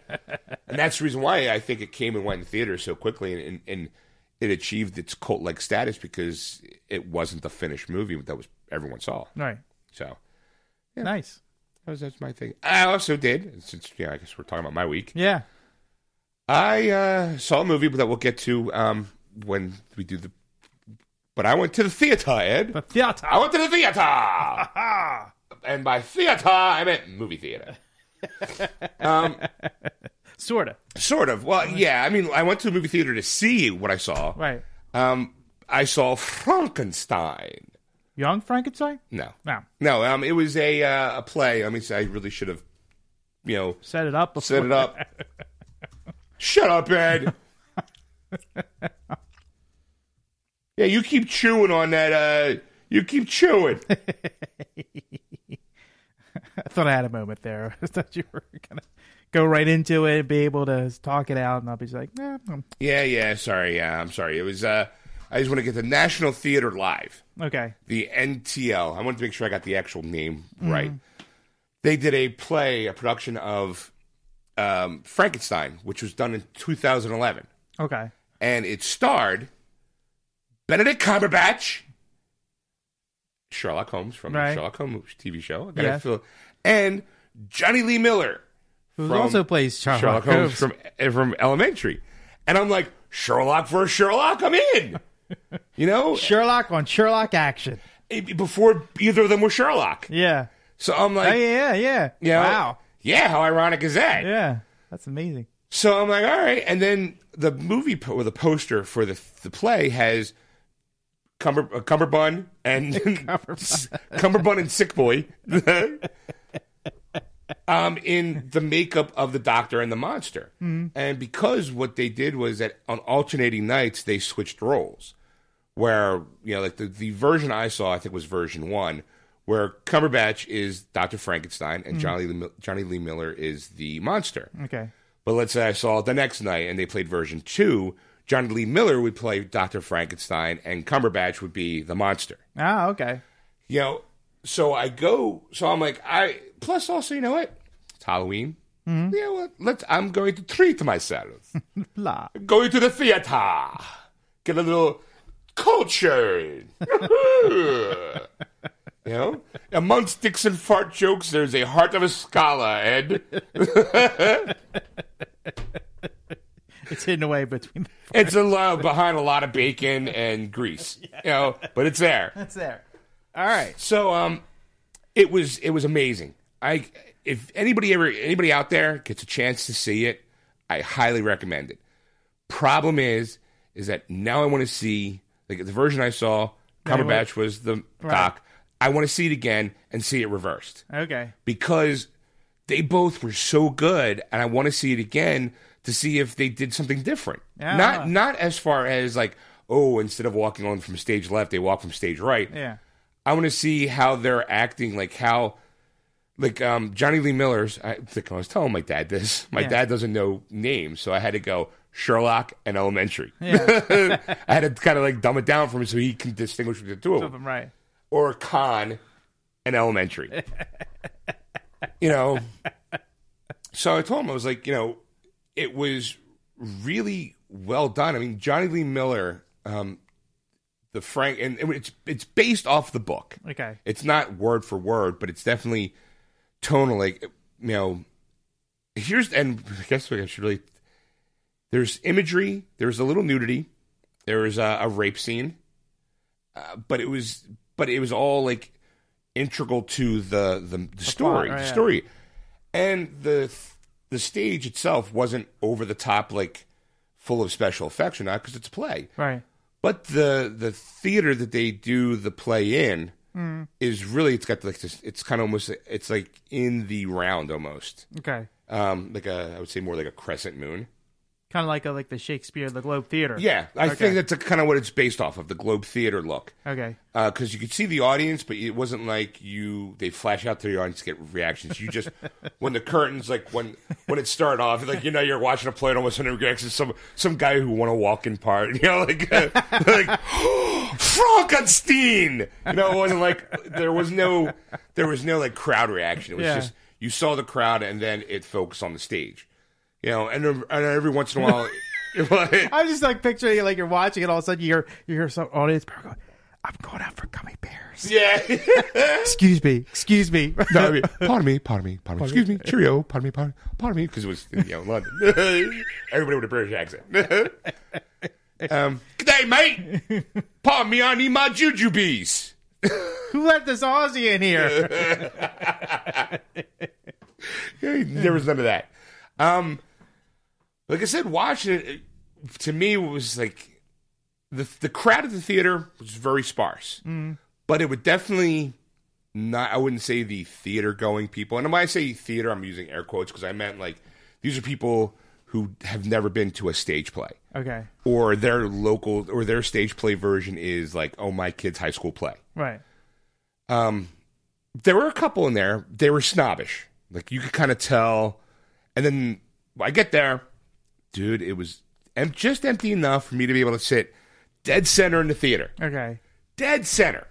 that's the reason why I think it came and went in theaters so quickly, and, and, and it achieved its cult like status because it wasn't the finished movie that was everyone saw. Right. So Nice. That was that's my thing. I also did since yeah, I guess we're talking about my week. Yeah. I uh, saw a movie but that we'll get to um, when we do the. But I went to the theater, Ed. The theater. I went to the theater, and by theater I meant movie theater. um, Sort of. sort of. Well, yeah. I mean, I went to the movie theater to see what I saw. Right. Um, I saw Frankenstein. Young Frankenstein? No, No. no. Um, it was a uh, a play. I mean, I really should have, you know, Set it up before. set it up. Shut up, Ed. yeah, you keep chewing on that. Uh, you keep chewing. I thought I had a moment there. I thought you were going to go right into it, and be able to talk it out, and I'll be like, eh, um, yeah, yeah. Sorry. Yeah, I'm sorry. It was. Uh, I just want to get the National Theater Live. okay. the NTL. I wanted to make sure I got the actual name right. they did a play, a production of um, Frankenstein, which was done in 2011, Okay. and it starred Benedict Cumberbatch, Sherlock Holmes from Right. the Sherlock Holmes TV show, Yes. feel- and Jonny Lee Miller, Who also plays Sherlock, Sherlock Holmes Holmes. from from Elementary, and I'm like Sherlock versus Sherlock, I'm in. You know, Sherlock on Sherlock action. before either of them were Sherlock. Yeah. So I'm like, Oh, yeah, yeah. you know, Wow. yeah, how ironic is that? Yeah. That's amazing. So I'm like, all right. And then the movie po- or the poster for the the play has Cumber uh, Cumberbun and Cumberbun and Sick Boy. Um, in the makeup of the Doctor and the Monster, and because what they did was that on alternating nights they switched roles, where you know like the the version I saw I think was version one, where Cumberbatch is Doctor Frankenstein and Jonny Lee, Jonny Lee Miller is the monster. Okay. But let's say I saw it the next night and they played version two. Jonny Lee Miller would play Dr. Frankenstein and Cumberbatch would be the monster. Ah, okay. You know, so I go, so I'm like, I, plus also, you know what? It's Halloween. You know what? Let's, I'm going to treat myself. Blah. going to the theater. Get a little culture. you know? Amongst dicks and fart jokes, there's a heart of a scholar, Ed. It's hidden away between. It's a lot behind a lot of bacon and grease, you know, but it's there. It's there. All right. So, um, it was it was amazing. I if anybody ever anybody out there gets a chance to see it, I highly recommend it. Problem is, is that now I want to see like the version I saw. Cumberbatch was the doc. I want to see it again and see it reversed Okay. because they both were so good, and I want to see it again to see if they did something different. Yeah. Not not as far as like oh, instead of walking on from stage left, they walk from stage right. Yeah. I want to see how they're acting, like how, like um, Jonny Lee Miller's. I think I was telling my dad this. My Yeah. dad doesn't know names, so I had to go Sherlock and Elementary. Yeah. I had to kind of like dumb it down for him so he can distinguish between the two of them right. or con and elementary. you know, so I told him I was like, you know, it was really well done. I mean, Jonny Lee Miller, um, the Frank, and it's it's based off the book. Okay. It's not word for word, but it's definitely tonal. Like you know, here's and I guess I should really. There's imagery. There's a little nudity. There is a, a rape scene, uh, but it was but it was all like integral to the the, the story. right, the yeah. story, and the the stage itself wasn't over the top like full of special effects or not because it's a play. Right. But the the theater that they do the play in Mm. is really it's got like this. It's kind of almost it's like in the round almost, Okay. um, like a I would say more like a crescent moon. Kind of like a, like the Shakespeare, the Globe Theater. Yeah, I Okay. think that's kind of what it's based off of the Globe Theater look. Okay. Uh, because you could see the audience, but it wasn't like you they flash out to the audience to get reactions. You just when the curtains like when when it started off, like you know you're watching a play and almost sudden reactions some some guy who won a walk-in part, you know, like uh, like Frankenstein. You know, it wasn't like there was no there was no like crowd reaction. It was Yeah. just you saw the crowd and then it focused on the stage. You know, and, and every once in a while. I'm just like picturing it like you're watching it. All of a sudden, you hear you hear some audience member going, "I'm going out for gummy bears." yeah. Excuse me. Excuse me. No, I mean, pardon me, pardon me, pardon me. Excuse me, cheerio, pardon me, pardon, pardon me, because it was you know London. Everybody with a British accent. um, good day, mate. Pardon me, I need my jujubes. Who let this Aussie in here? There was none of that. Um, like I said, watching it, it to me was like the the crowd at the theater was very sparse, but it would definitely not. I wouldn't say the theater going people, and when I say theater, I'm using air quotes because I meant like these are people who have never been to a stage play. okay. Or their local, or their stage play version is like, oh, my kid's high school play. Right. Um there were a couple in there. They were snobbish. Like you could kind of tell. And then I get there, dude. It was em- just empty enough for me to be able to sit dead center in the theater, Okay. dead center.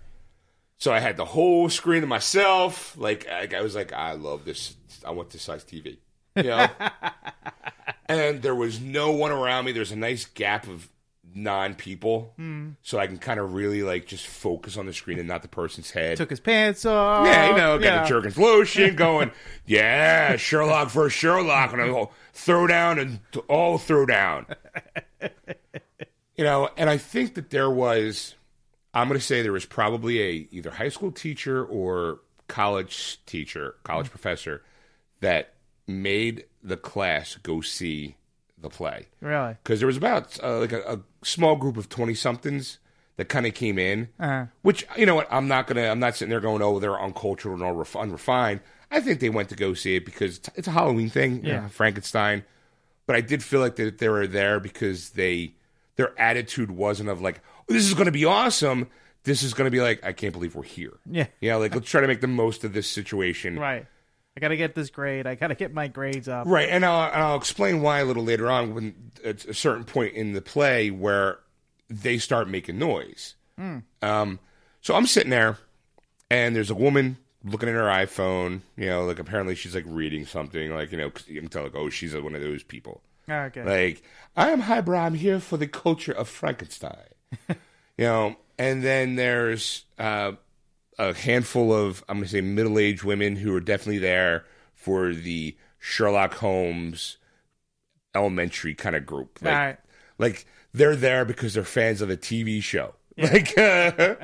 So I had the whole screen to myself. Like I, I was like, I love this. I want this size TV. You know. and there was no one around me. There's a nice gap of non people, hmm. so I can kind of really like just focus on the screen and not the person's head. Took his pants off. Yeah, you know, got Yeah. the Jergens lotion going. Yeah, Sherlock versus Sherlock, and I go throw down and all throw down. you know, and I think that there was, I'm going to say there was probably a either high school teacher or college teacher, college hmm. professor that made the class go see the play Really? because there was about uh, like a, a small group of 20 somethings that kind of came in Uh-huh. which you know what i'm not gonna i'm not sitting there going oh they're uncultured and all ref- unrefined i think they went to go see it because it's- it's a halloween thing you know, frankenstein but i did feel like that they were there because they their attitude wasn't of like oh, this is gonna be awesome this is gonna be like i can't believe we're here Yeah. you know like let's try to make the most of this situation Right. I got to get this grade. I got to get my grades up. Right, and I'll, and I'll explain why a little later on when at a certain point in the play where they start making noise. Um, so I'm sitting there, and there's a woman looking at her iPhone. You know, like apparently she's like reading something. Like you know, 'cause you can tell like, oh, she's one of those people. Okay. Like I am highbrow. I'm here for the culture of Frankenstein. you know, and then there's uh, a handful of I'm going to say middle aged women who are definitely there for the Sherlock Holmes elementary kind of group. Like, right. like they're there because they're fans of the TV show. Like, uh,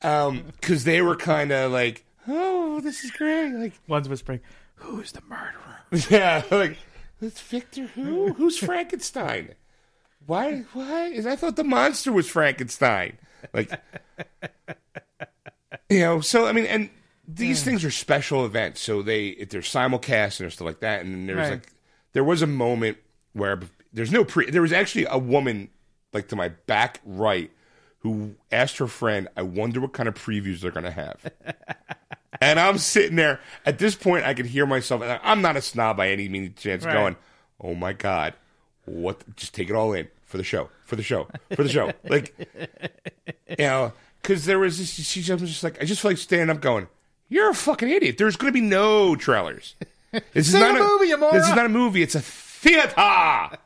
um, because they were kind of like, oh, this is great. Like, One's whispering, "Who's the murderer?" yeah, like it's Victor who? Who's Frankenstein? Why? Why? I thought the monster was Frankenstein. Like, you know. So I mean, and these hmm. things are special events. So they they're simulcast and stuff like that. And there's Right. like there was a moment where there's no pre. There was actually a woman like to my back right who asked her friend, "I wonder what kind of previews they're going to have." And I'm sitting there. At this point, I could hear myself. And I'm not a snob by any means, chance. Right. Going, oh my god, what? Just take it all in for the show, for the show, for the show. like, you know, because there was this. She just was just like, I just feel like standing up, going, "You're a fucking idiot." There's going to be no trailers. This is not a movie, moron. This is not a movie. It's a theater.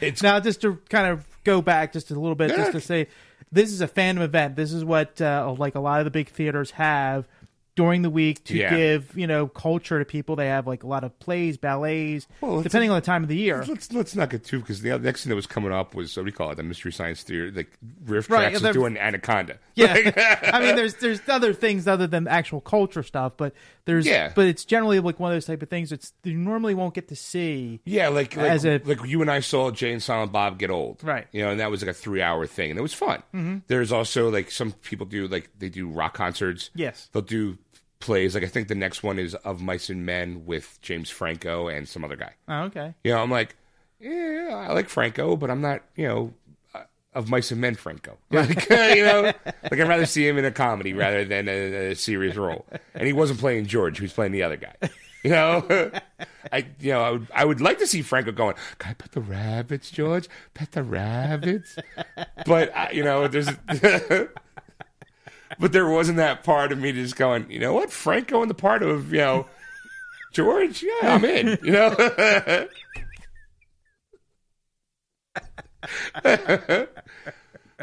It's Now, just to kind of go back just a little bit, Yeah. just to say, this is a fandom event. This is what uh, like a lot of the big theaters have during the week to Yeah. give you know culture to people. They have like a lot of plays, ballets, Well, depending on the time of the year. Let's let's not get too because the next thing that was coming up was what do you call it? The mystery science theater, Like Riff Right, Trax is doing Anaconda. Yeah, I mean, there's there's other things other than actual culture stuff, but there's Yeah. but it's generally like one of those type of things that you normally won't get to see. Yeah, like like, As a- like you and I saw Jay and Silent Bob get old, Right. You know, and that was like a three hour thing, and it was fun. Mm-hmm. There's also like some people do like they do rock concerts. Yes. they'll do plays. Like I think the next one is of Mice and Men with James Franco and some other guy. Oh, okay, You know, I'm like, yeah, I like Franco, but I'm not, you know, of Mice and Men Franco. Like, you know, like I'd rather see him in a comedy rather than a, a serious role. And he wasn't playing George; he was playing the other guy. You know, I, you know, I would, I would like to see Franco going. Can I pet the rabbits, George? Pet the rabbits. But uh, you know, there's. But there wasn't that part of me just going, you know what, Franco in the part of, you know, George, yeah, I'm in, you know?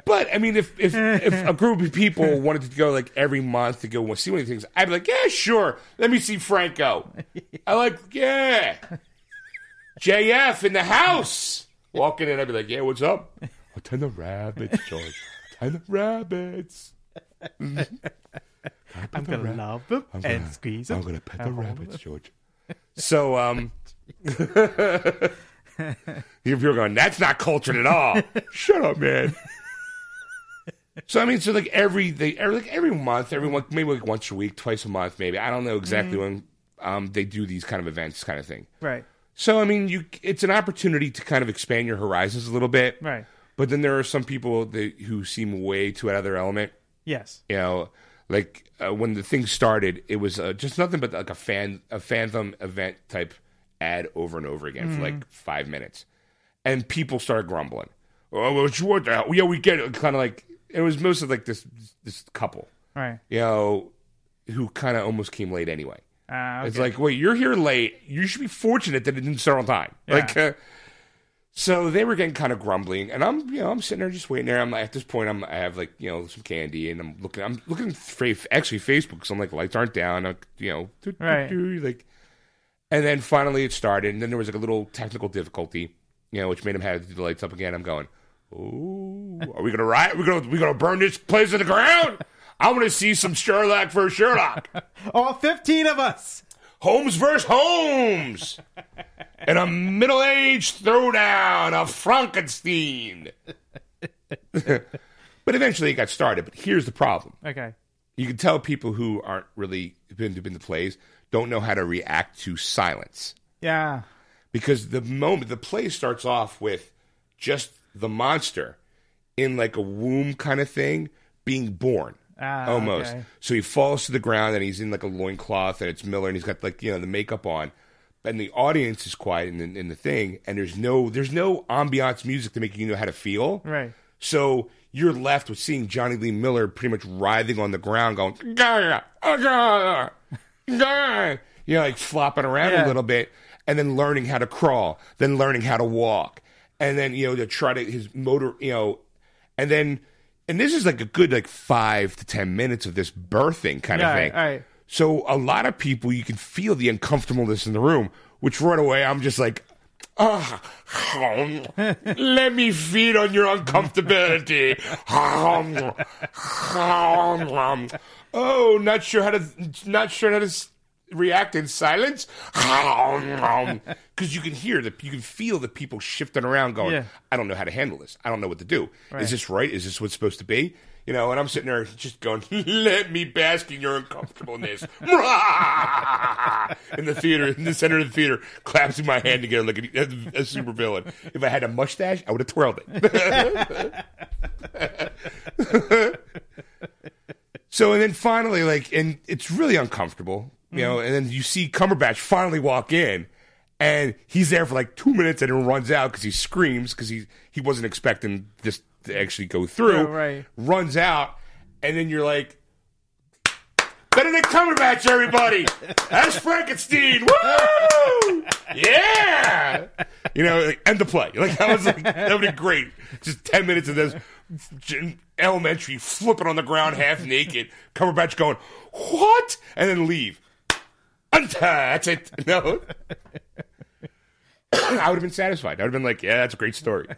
But I mean, if if if a group of people wanted to go like every month to go see one of these things, I'd be like, yeah, sure. Let me see Franco. I like, yeah, JF in the house. Walking in, I'd be like, yeah, what's up? Attend the rabbits, George. Attend the rabbits. I'm gonna love them I'm and gonna- squeeze them. I'm gonna pet the rabbits. George. So, um, you're going, that's not cultured at all. Shut up, man. So I mean, so like every they every, like every month, every month, maybe like once a week, twice a month, maybe I don't know exactly Mm-hmm. when um, they do these kind of events, kind of thing. Right, So I mean, you it's an opportunity to kind of expand your horizons a little bit, right, But then there are some people that, who seem way to another element yes, you know like uh, when the thing started it was uh, just nothing but like a fan a phantom event type ad over and over again for like five minutes and people started grumbling oh what the hell? yeah we get it kind of like it was mostly like this this couple, Right. you know, who kind of almost came late anyway. Uh, It's like, wait, you're here late. You should be fortunate that it didn't start on time. Yeah. Like, uh, so they were getting kind of grumbling, and I'm, you know, I'm sitting there just waiting there. I'm at this point, I'm, I have like, you know, some candy, and I'm looking, I'm looking fa- actually Facebook because I'm like, lights aren't down, I'm, you know, Right. like, and then finally it started, and then there was like a little technical difficulty, you know, which made him have to do the lights up again. I'm going, oh, are we gonna riot? We're gonna, we gonna burn this place to the ground? I want to see some Sherlock for Sherlock. all 15 of us. Holmes versus Holmes. and a middle aged throwdown of Frankenstein. but eventually it got started. But here's the problem Okay. you can tell people who aren't really been to been to plays don't know how to react to silence. Yeah. Because the moment the play starts off with just the monster in like a womb kind of thing being born. Ah, almost. okay. So he falls to the ground and he's in like a loincloth and it's Miller and he's got like, you know, the makeup on. And the audience is quiet in the, in the thing and there's no there's no ambiance music to make you know how to feel. Right. So you're left with seeing Jonny Lee Miller pretty much writhing on the ground, going, "Gah, ah, gah, gah," you know, like flopping around Yeah. a little bit, and then learning how to crawl, then learning how to walk, and then you know to try to his motor, you know, and then and this is like a good like five to ten minutes of this birthing kind Yeah, of thing. all right. So a lot of people, you can feel the uncomfortableness in the room, which right away I'm just like, ah, let me feed on your uncomfortability. oh, not sure how to, not sure how to react in silence. Because you can hear that, you can feel the people shifting around, going, Yeah. I don't know how to handle this. I don't know what to do. Is this right? Is this what's supposed to be? You know, and I'm sitting there just going, let me bask in your uncomfortableness. in the theater, in the center of the theater, clapping my hand together like a, a super villain. If I had a mustache, I would have twirled it. so, and then finally, like, and it's really uncomfortable, you know, and then you see Cumberbatch finally walk in. And he's there for like two minutes and then runs out because he screams because he, he wasn't expecting this to actually go through. Oh, right. Runs out, and then you're like, Benedict Cumberbatch, everybody. That's Frankenstein. Woo! Yeah. You know, like, end the play. Like that was like that would be great. Just ten minutes of this elementary flipping on the ground half naked. Cumberbatch going, What? And then leave. That's it. No. I would have been satisfied. I would have been like, yeah, that's a great story.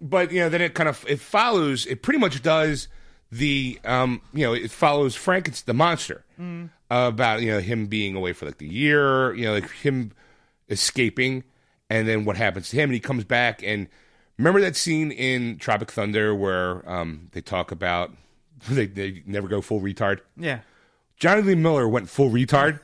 but you know, then it kind of it follows. It pretty much does the um, you know, it follows Frankenstein, the monster, uh, about you know him being away for like the year, you know, like him escaping, and then what happens to him, and he comes back. And remember that scene in Tropic Thunder where um, they talk about they they never go full retard. Yeah. Jonny Lee Miller went full retard.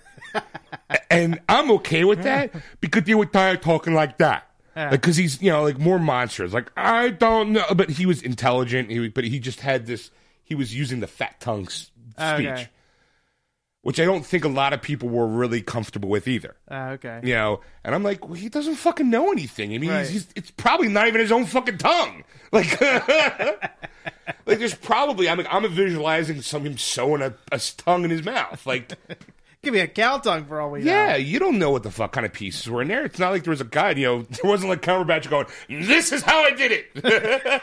And I'm okay with that because they were tired talking like that. Because he's, you know, like more monstrous. Like, I don't know. But he was intelligent. He, but he just had this, he was using the fat tongue s- speech, Okay. which I don't think a lot of people were really comfortable with either. Uh, okay. You know, and I'm like, well, he doesn't fucking know anything. I mean, Right. he's, he's, it's probably not even his own fucking tongue. Like, like there's probably, I'm, I'm visualizing some him sewing a, a tongue in his mouth. Like, Give me a cow tongue for all we know. yeah, you don't know what the fuck kind of pieces were in there. It's not like there was a guide. You know, there wasn't like Cumberbatch going, "This is how I did it."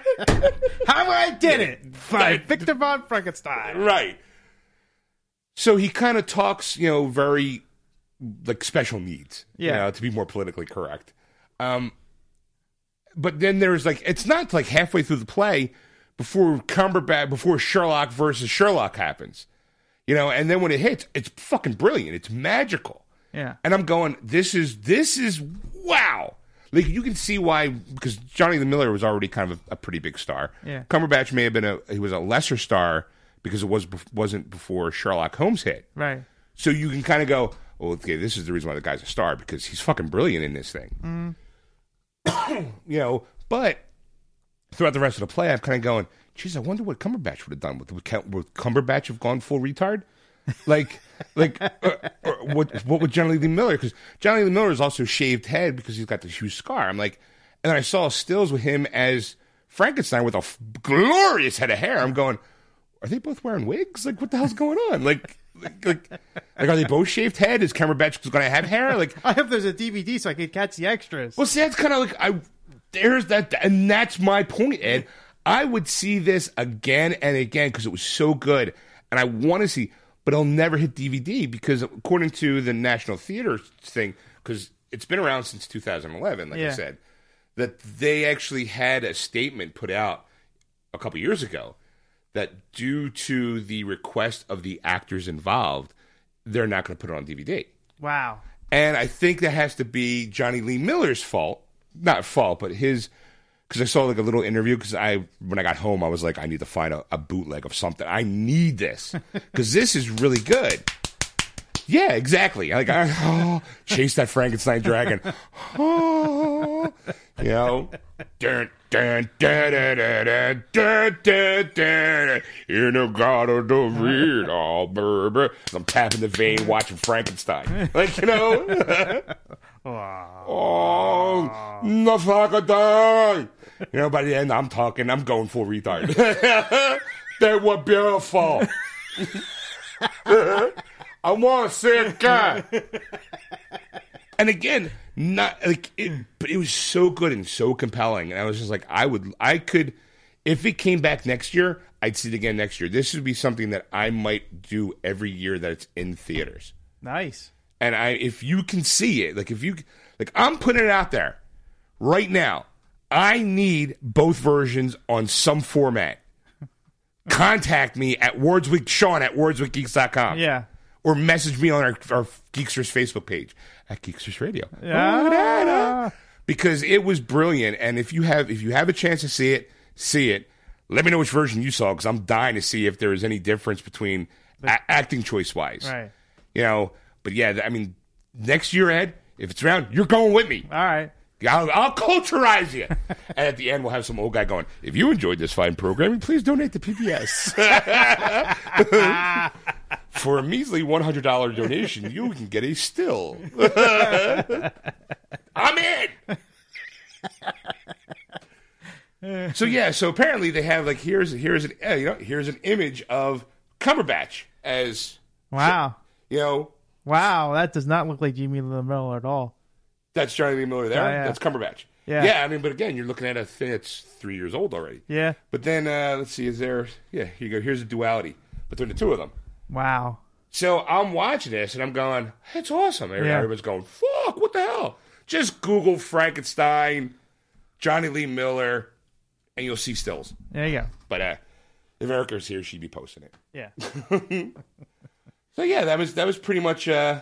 How I did it. By. Victor von Frankenstein. right. So he kind of talks, you know, very like special needs. you Yeah. know, to be more politically correct. Um, but then there's like it's not like halfway through the play before Cumberbatch before Sherlock versus Sherlock happens. You know, and then when it hits, it's fucking brilliant. It's magical. Yeah. And I'm going, this is this is wow. Like you can see why because Jonny the Miller was already kind of a, a pretty big star. Yeah. Cumberbatch may have been a he was a lesser star because it was wasn't before Sherlock Holmes hit. Right. So you can kind of go, well, okay, this is the reason why the guy's a star because he's fucking brilliant in this thing. Mm. you know, but throughout the rest of the play, I'm kind of going, geez, I wonder what Cumberbatch would have done. Would, would, would Cumberbatch have gone full retard? Like, like, or, or what? What would Jonny Lee Miller? Because Jonny Lee Miller is also shaved head because he's got this huge scar. I'm like, and then I saw stills with him as Frankenstein with a f- glorious head of hair. I'm going, are they both wearing wigs? Like, what the hell's going on? Like, like, like, like are they both shaved head? Is Cumberbatch going to have hair? Like, I hope there's a DVD so I can catch the extras. well, see, that's kind of like I. There's that, and that's my point, Ed. I would see this again and again because it was so good, and I want to see, but it'll never hit DVD because according to the National Theater thing, because it's been around since 2011, like I said, that they actually had a statement put out a couple years ago that due to the request of the actors involved, they're not going to put it on DVD. wow. And I think that has to be Jonny Lee Miller's fault. Not fault, but his. Because I saw like a little interview. Because I, when I got home, I was like, I need to find a, a bootleg of something. I need this because this is really good. Yeah, exactly. Like I oh, chase that Frankenstein dragon. Oh, you know, dun, dun, dun, dun, dun, dun, dun, dun, dun, in the God of the read all oh, baby. I'm tapping the vein, watching Frankenstein. Like you know. oh, nothing like a thing. You know, by the end, I'm talking. I'm going full retard. they were beautiful. I want to see it again. and again, not like it, but it was so good and so compelling. And I was just like, I would, I could, if it came back next year, I'd see it again next year. This would be something that I might do every year that it's in theaters. Nice. And I, if you can see it, like if you, like I'm putting it out there right now. I need both versions on some format. Contact me at Wordsweek Sean at wordsweekgeeks.com Yeah. or message me on our, our Geeksters Facebook page at Geeksters Radio. Yeah. Because it was brilliant, and if you have if you have a chance to see it, see it. Let me know which version you saw because I'm dying to see if there is any difference between a- acting choice wise. Right. You know, but yeah, I mean, next year, Ed, if it's around, you're going with me. All right. I'll, I'll culturize you. and at the end, we'll have some old guy going, if you enjoyed this fine programming, please donate to PBS. For a measly $100 donation, you can get a still. I'm in. so yeah, so apparently they have like here's here's an uh, you know here's an image of Cumberbatch as Wow. you know Wow. That does not look like Jimmy Lee at all. That's Jonny Lee Miller there. Oh, yeah. That's Cumberbatch. Yeah. Yeah, I mean, but again, you're looking at a thing that's three years old already. Yeah. But then uh, let's see, is there? Yeah, here you go. Here's a duality between the two of them. Wow. So I'm watching this and I'm going, it's awesome. Every- Yeah. Everyone's going, fuck, what the hell? Just Google Frankenstein, Jonny Lee Miller, and you'll see stills. There you go. But uh, if Erica's here, she'd be posting it. Yeah. So yeah, that was that was pretty much uh,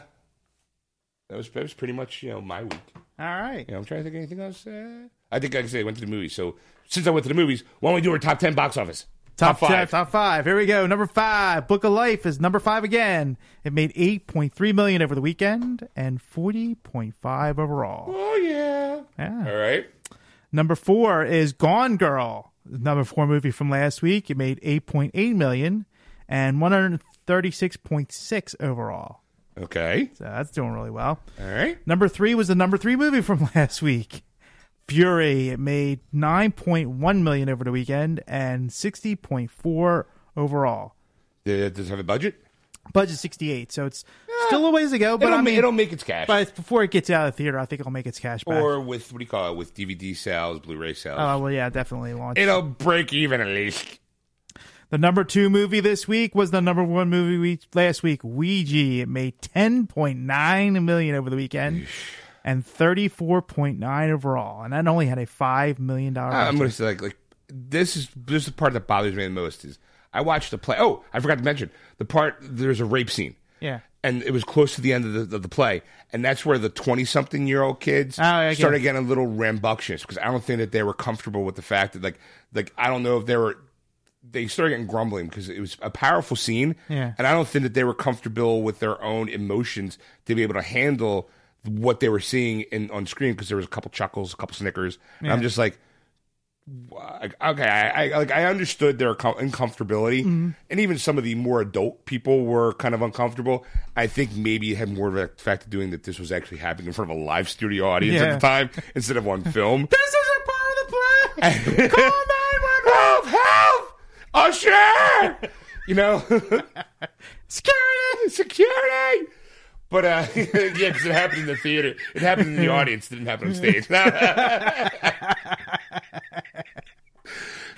that was that was pretty much you know my week. All right. You know, I'm trying to think of anything else. Uh, I think, I say I went to the movies. So since I went to the movies, why don't we do our top ten box office? Top, five. five. Top five. Here we go. Number five. Book of Life is number five again. It made eight point three million over the weekend and forty point five overall. Oh yeah. Yeah. All right. Number four is Gone Girl. Number four movie from last week. It made eight point eight million and one hundred thirty six point six overall. Okay. So that's doing really well. All right. Number three was the number three movie from last week. Fury. It made nine point one million over the weekend and sixty point four overall. Uh, Does it have a budget? Budget sixty eight, so it's still a ways to go. But it'll, I mean, it'll make its cash. but before it gets out of the theater, I think it'll make its cash back. or with what do you call it? With DVD sales, Blu-ray sales. oh well, yeah, definitely launch. it'll break even at least. The number two movie this week was the number one movie we, last week, Ouija. It made ten point nine million over the weekend and thirty four point nine overall, and that only had a five million dollar. I'm going to say like like this is this is the part that bothers me the most is I watched the play. Oh, I forgot to mention the part. There's a rape scene. Yeah. and it was close to the end of the, of the play, and that's where the twenty-something-year-old kids Oh, yeah, I get started getting a little rambunctious because I don't think that they were comfortable with the fact that like like I don't know if they were they started getting grumbling because it was a powerful scene, Yeah. and I don't think that they were comfortable with their own emotions to be able to handle what they were seeing in on screen because there was a couple chuckles, a couple snickers. And I'm just like, okay, I, I like I understood their com- uncomfortability, Mm-hmm. and even some of the more adult people were kind of uncomfortable. I think maybe it had more of a fact of doing that this was actually happening in front of a live studio audience Yeah. at the time instead of on film. This is a part of the play. Come Usher, you know, Security! security. But uh, yeah, because it happened in the theater. It happened in the audience. It didn't happen on stage.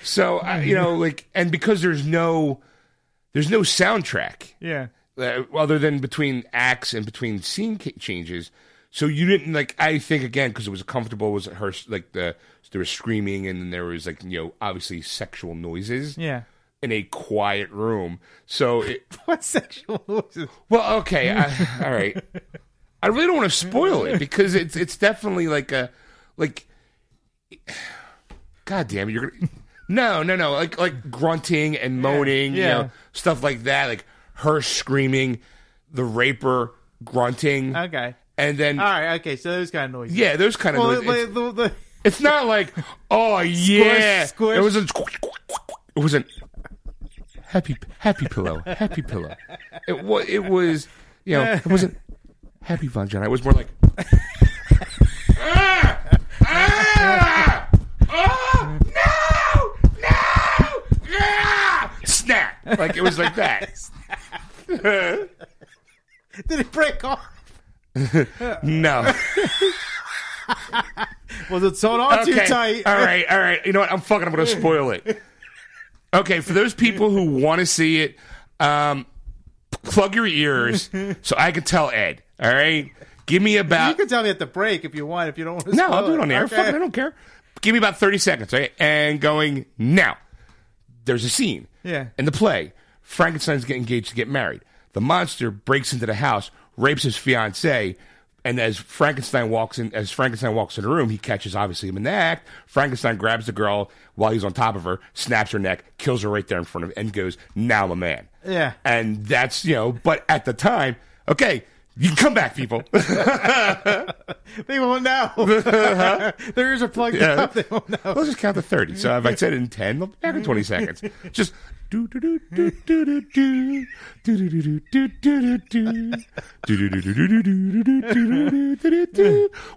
so uh, you know, like, and because there's no, there's no soundtrack. Yeah. uh, other than between acts and between scene ca- changes. So you didn't like. I think again because it was comfortable. Was her like the there was screaming and then there was like you know obviously sexual noises Yeah. in a quiet room. So it, What sexual noises? well, okay, I, all right. I really don't want to spoil it because it's it's definitely like a like. God damn it! You're gonna no no no like like grunting and moaning, you yeah. know, stuff like that. Like her screaming, the raper grunting, Okay. And then All right. Okay. So those kind of noises. yeah, those kind of. Well, noises. the, it's, the, the, it's not like oh yeah, squish. it was a, It wasn't happy happy pillow happy pillow. It was it was you know it wasn't happy vagina. It was more like. ah, ah, oh, no, no, ah, snap! Like it was like that. did it break off? No. Was it sewn on too tight? All right, all right. You know what? I'm fucking. I'm going to spoil it. Okay, for those people who want to see it, um, plug your ears so I can tell Ed. All right, give me about You about. can tell me at the break if you want. If you don't want to. No, I'll do it on the air. Fuck it, I don't care. Give me about 30 seconds, right? And going now. There's a scene. Yeah. In the play, Frankenstein's getting engaged to get married. The monster breaks into the house, rapes his fiancee, and as Frankenstein walks in, as Frankenstein walks in the room, he catches obviously him in the act. Frankenstein grabs the girl while he's on top of her, snaps her neck, kills her right there in front of him, and goes, "Now I'm a man." Yeah. And that's you know, but at the time, okay, you can come back, people. They won't know. Their ears are plugged Yeah. up. They won't know. Let's just count to 30. So if I said it in 10, they'll be back in 20 seconds. Just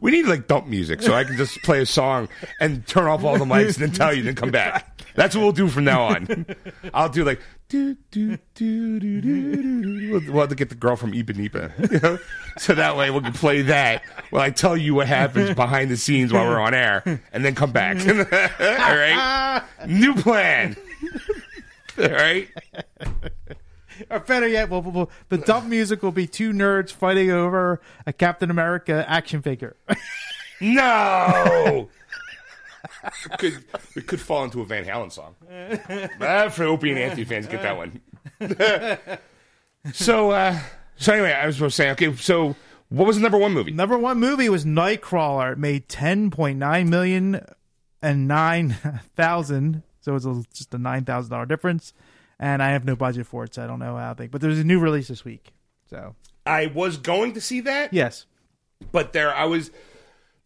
we need like dump music so I can just play a song and turn off all the mics and then tell you, then come back. That's what we'll do from now on. I'll do like. We'll have to get the girl from Ipanema. So that way we can play that while I tell you what happens behind the scenes while we're on air, and then come back. all right, new plan all right. Or better yet, well, well, the dump music will be two nerds fighting over a Captain America action figure. No. It could we could fall into a Van Halen song. Ah, for Opie and Anthony fans, get that one. so, uh, so anyway, I was supposed to say, okay, so what was the number one movie? Number one movie was Nightcrawler. It made ten point nine million and nine thousand. So it's a, just a nine thousand dollar difference. And I have no budget for it, so I don't know how they. But there's a new release this week. So I was going to see that, yes, but there I was.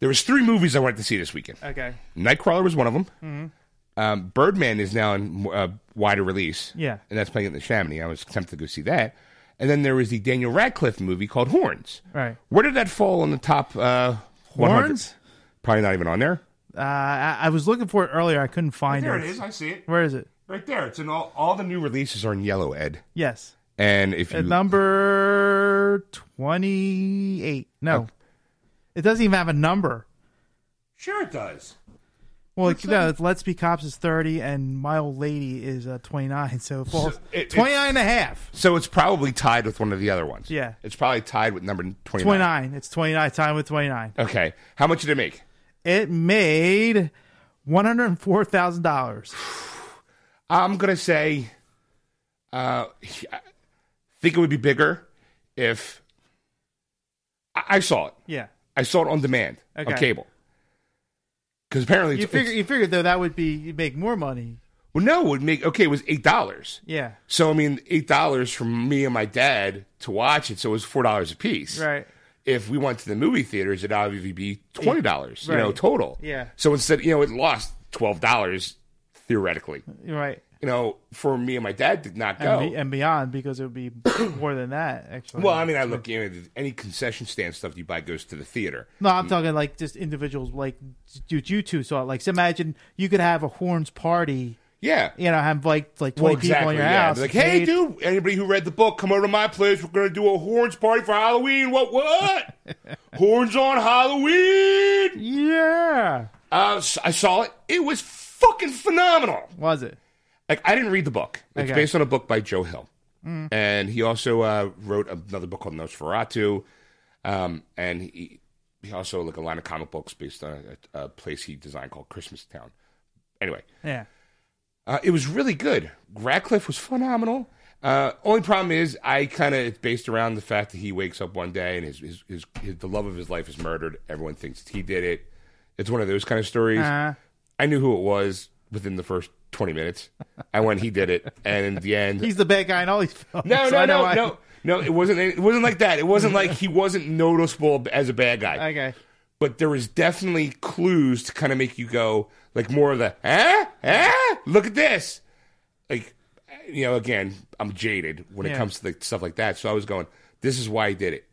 There was three movies I wanted to see this weekend. okay, Nightcrawler was one of them. Um, Birdman is now in uh, wider release. Yeah. and that's playing at the Chamonix. I was tempted to go see that. And then there was the Daniel Radcliffe movie called Horns. right. Where did that fall on the top? Uh, 100? Horns. Probably not even on there. Uh, I, I was looking for it earlier. I couldn't find There it. There it is. I see it Where is it? right there. It's in all. All the new releases are in yellow, Ed. Yes, And if you At number twenty eight. No, it doesn't even have a number. sure it does. Well, it, no, it's Let's Be Cops is 30 and My Old Lady is uh, 29. So it falls So it- 29 and a half. So it's probably tied with one of the other ones. Yeah. it's probably tied with number twenty 29. It's 29. Time with 29. Okay, how much did it make? It made $104,000. I'm gonna say, uh, I think it would be bigger if I, I saw it. Yeah. I saw it on demand on cable. Because apparently, You figure you figured though that would be you'd make more money. well, no, it would make okay. It was eight dollars. Yeah. So I mean, eight dollars from me and my dad to watch it. So it was four dollars a piece. Right. If we went to the movie theaters, it'd obviously be twenty dollars. You know, Right. total. Yeah. So instead, you know, it lost twelve dollars theoretically. Right. You know, for me and my dad did not go. And, be, and beyond because it would be more than that actually. well, I mean, I look. You know, any concession stand stuff you buy goes to the theater. No, I'm talking like just individuals like do you two saw it. Like, so imagine you could have a horns party Yeah. You know, have like like Well, twenty people in your yeah. house. Like, hey, dude, anybody who read the book, come over to my place. We're gonna do a horns party for Halloween. What? What? horns on Halloween. Yeah. Uh, I saw it. It was fucking phenomenal. Was it? Like I didn't read the book. It's Okay. based on a book by Joe Hill, and he also uh, wrote another book called Nosferatu, um, and he he also like a line of comic books based on a, a place he designed called Christmas Town. Anyway, Yeah. Uh, it was really good. Radcliffe was phenomenal. Uh, only problem is, I kind of it's based around the fact that he wakes up one day and his, his, his, his the love of his life is murdered. Everyone thinks he did it. It's one of those kind of stories. Uh, I knew who it was within the first twenty minutes. I went, he did it, and in the end, he's the bad guy in all these films. no, so no, I no, no, no. It wasn't. It wasn't like that. It wasn't like he wasn't noticeable as a bad guy Okay. but there was definitely clues to kind of make you go like more of the eh eh look at this. Like you know again i'm jaded when it comes to the, stuff like that. So i was going this is why he did it.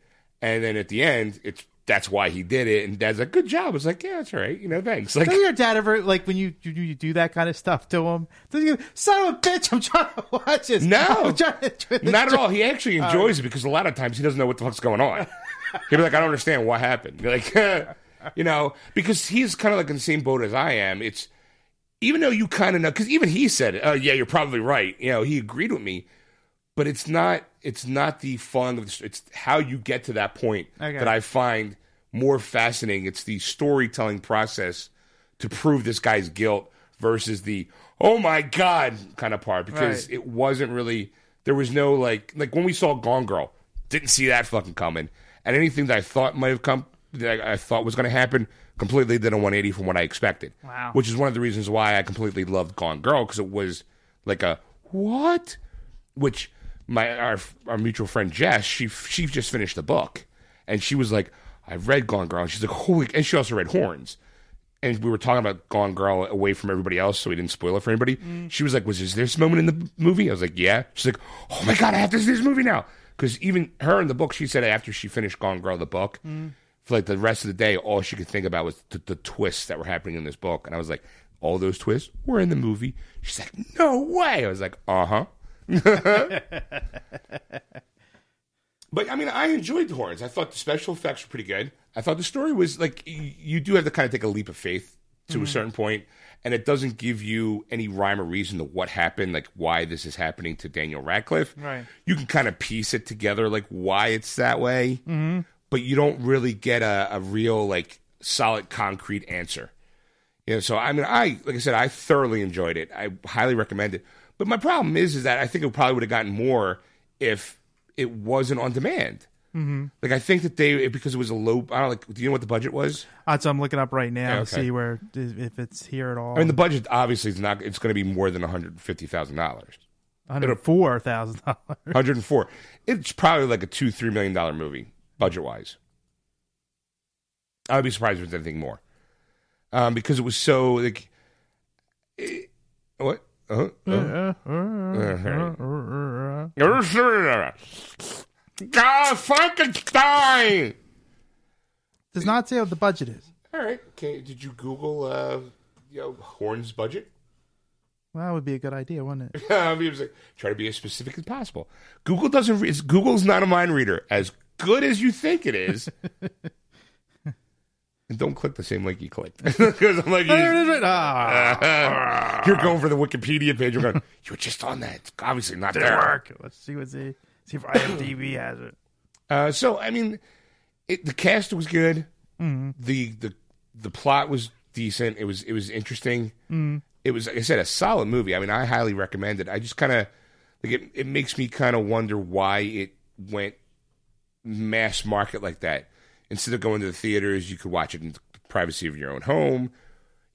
And then at the end it's that's why he did it. And dad's like good job. It's like yeah that's all right. You know thanks. Like Does your dad ever like when you, you you do that kind of stuff to him? Does he son of a bitch? I'm trying to watch this. No. To- not at all. He actually enjoys it because a lot of times he doesn't know what the fuck's going on. He'll be like i don't understand what happened. You're like you know because he's kind of like in the same boat as i am. It's even though you kind of know because even he said oh yeah you're probably right. You know he agreed with me. But it's not it's not the fun of the, it's how you get to that point Okay. that i find more fascinating. It's the storytelling process to prove this guy's guilt versus the oh my god kind of part. Because Right. it wasn't really there was no like like when we saw gone girl didn't see that fucking coming. And anything that i thought might have come that i, thought was going to happen completely did a 180 from what i expected Wow. which is one of the reasons why i completely loved gone girl because it was like a what which my our, our mutual friend Jess, she she just finished the book, and she was like, "I've read Gone Girl," and she's like, "Holy!" And she also read Horns, and we were talking about Gone Girl away from everybody else, so we didn't spoil it for anybody. Mm. She was like, "Was this this moment in the movie?" I was like, "Yeah." She's like, "Oh my god, I have to see this movie now." Because even her in the book, she said after she finished Gone Girl, the book, mm. For like the rest of the day, all she could think about was the, the twists that were happening in this book, and I was like, "All those twists were in the movie." She's like, "No way!" I was like, "Uh huh." But I mean, I enjoyed the horns. I thought the special effects were pretty good. I thought the story was like y- you do have to kind of take a leap of faith to a certain point, and it doesn't give you any rhyme or reason to what happened, like why this is happening to Daniel Radcliffe. Right. You can kind of piece it together, like why it's that way, mm-hmm. But you don't really get a, a real like solid concrete answer. You know, so I mean, I like I said, I thoroughly enjoyed it. I highly recommend it. But my problem is, is that I think it probably would have gotten more if it wasn't on demand. Mm-hmm. Like I think that they because it was a low. I don't like. Do you know what the budget was? That's what I'm looking up right now Yeah, to see where if it's here at all. I mean, the budget obviously is not. It's going to be more than one hundred fifty thousand dollars. hundred four thousand dollars. One hundred and four. It's probably like a two three million dollar movie budget wise. I would be surprised if it's anything more, um, because it was so like. eh, what? Uh, uh, God, Frankenstein! Does not say what the budget is. All right. Okay. Did you Google, uh, you know, Horn's budget? Well, that would be a good idea, wouldn't it? I mean, it was like, try to be as specific as possible. Google doesn't. Re- it's- Google's not a mind reader. As good as you think it is. and don't click the same link you clicked because I'm like, you, Ah, you're going for the Wikipedia page. You're going. You were just on that. It's obviously not didn't there. work. Let's see what's the see if IMDb has it. Uh, so I mean, it, the cast was good. Mm-hmm. The the the plot was decent. It was it was interesting. Mm-hmm. It was like I said a solid movie. I mean, I highly recommend it. I just kind of like it. It makes me kind of wonder why it went mass market like that. Instead of going to the theaters, you could watch it in the privacy of your own home.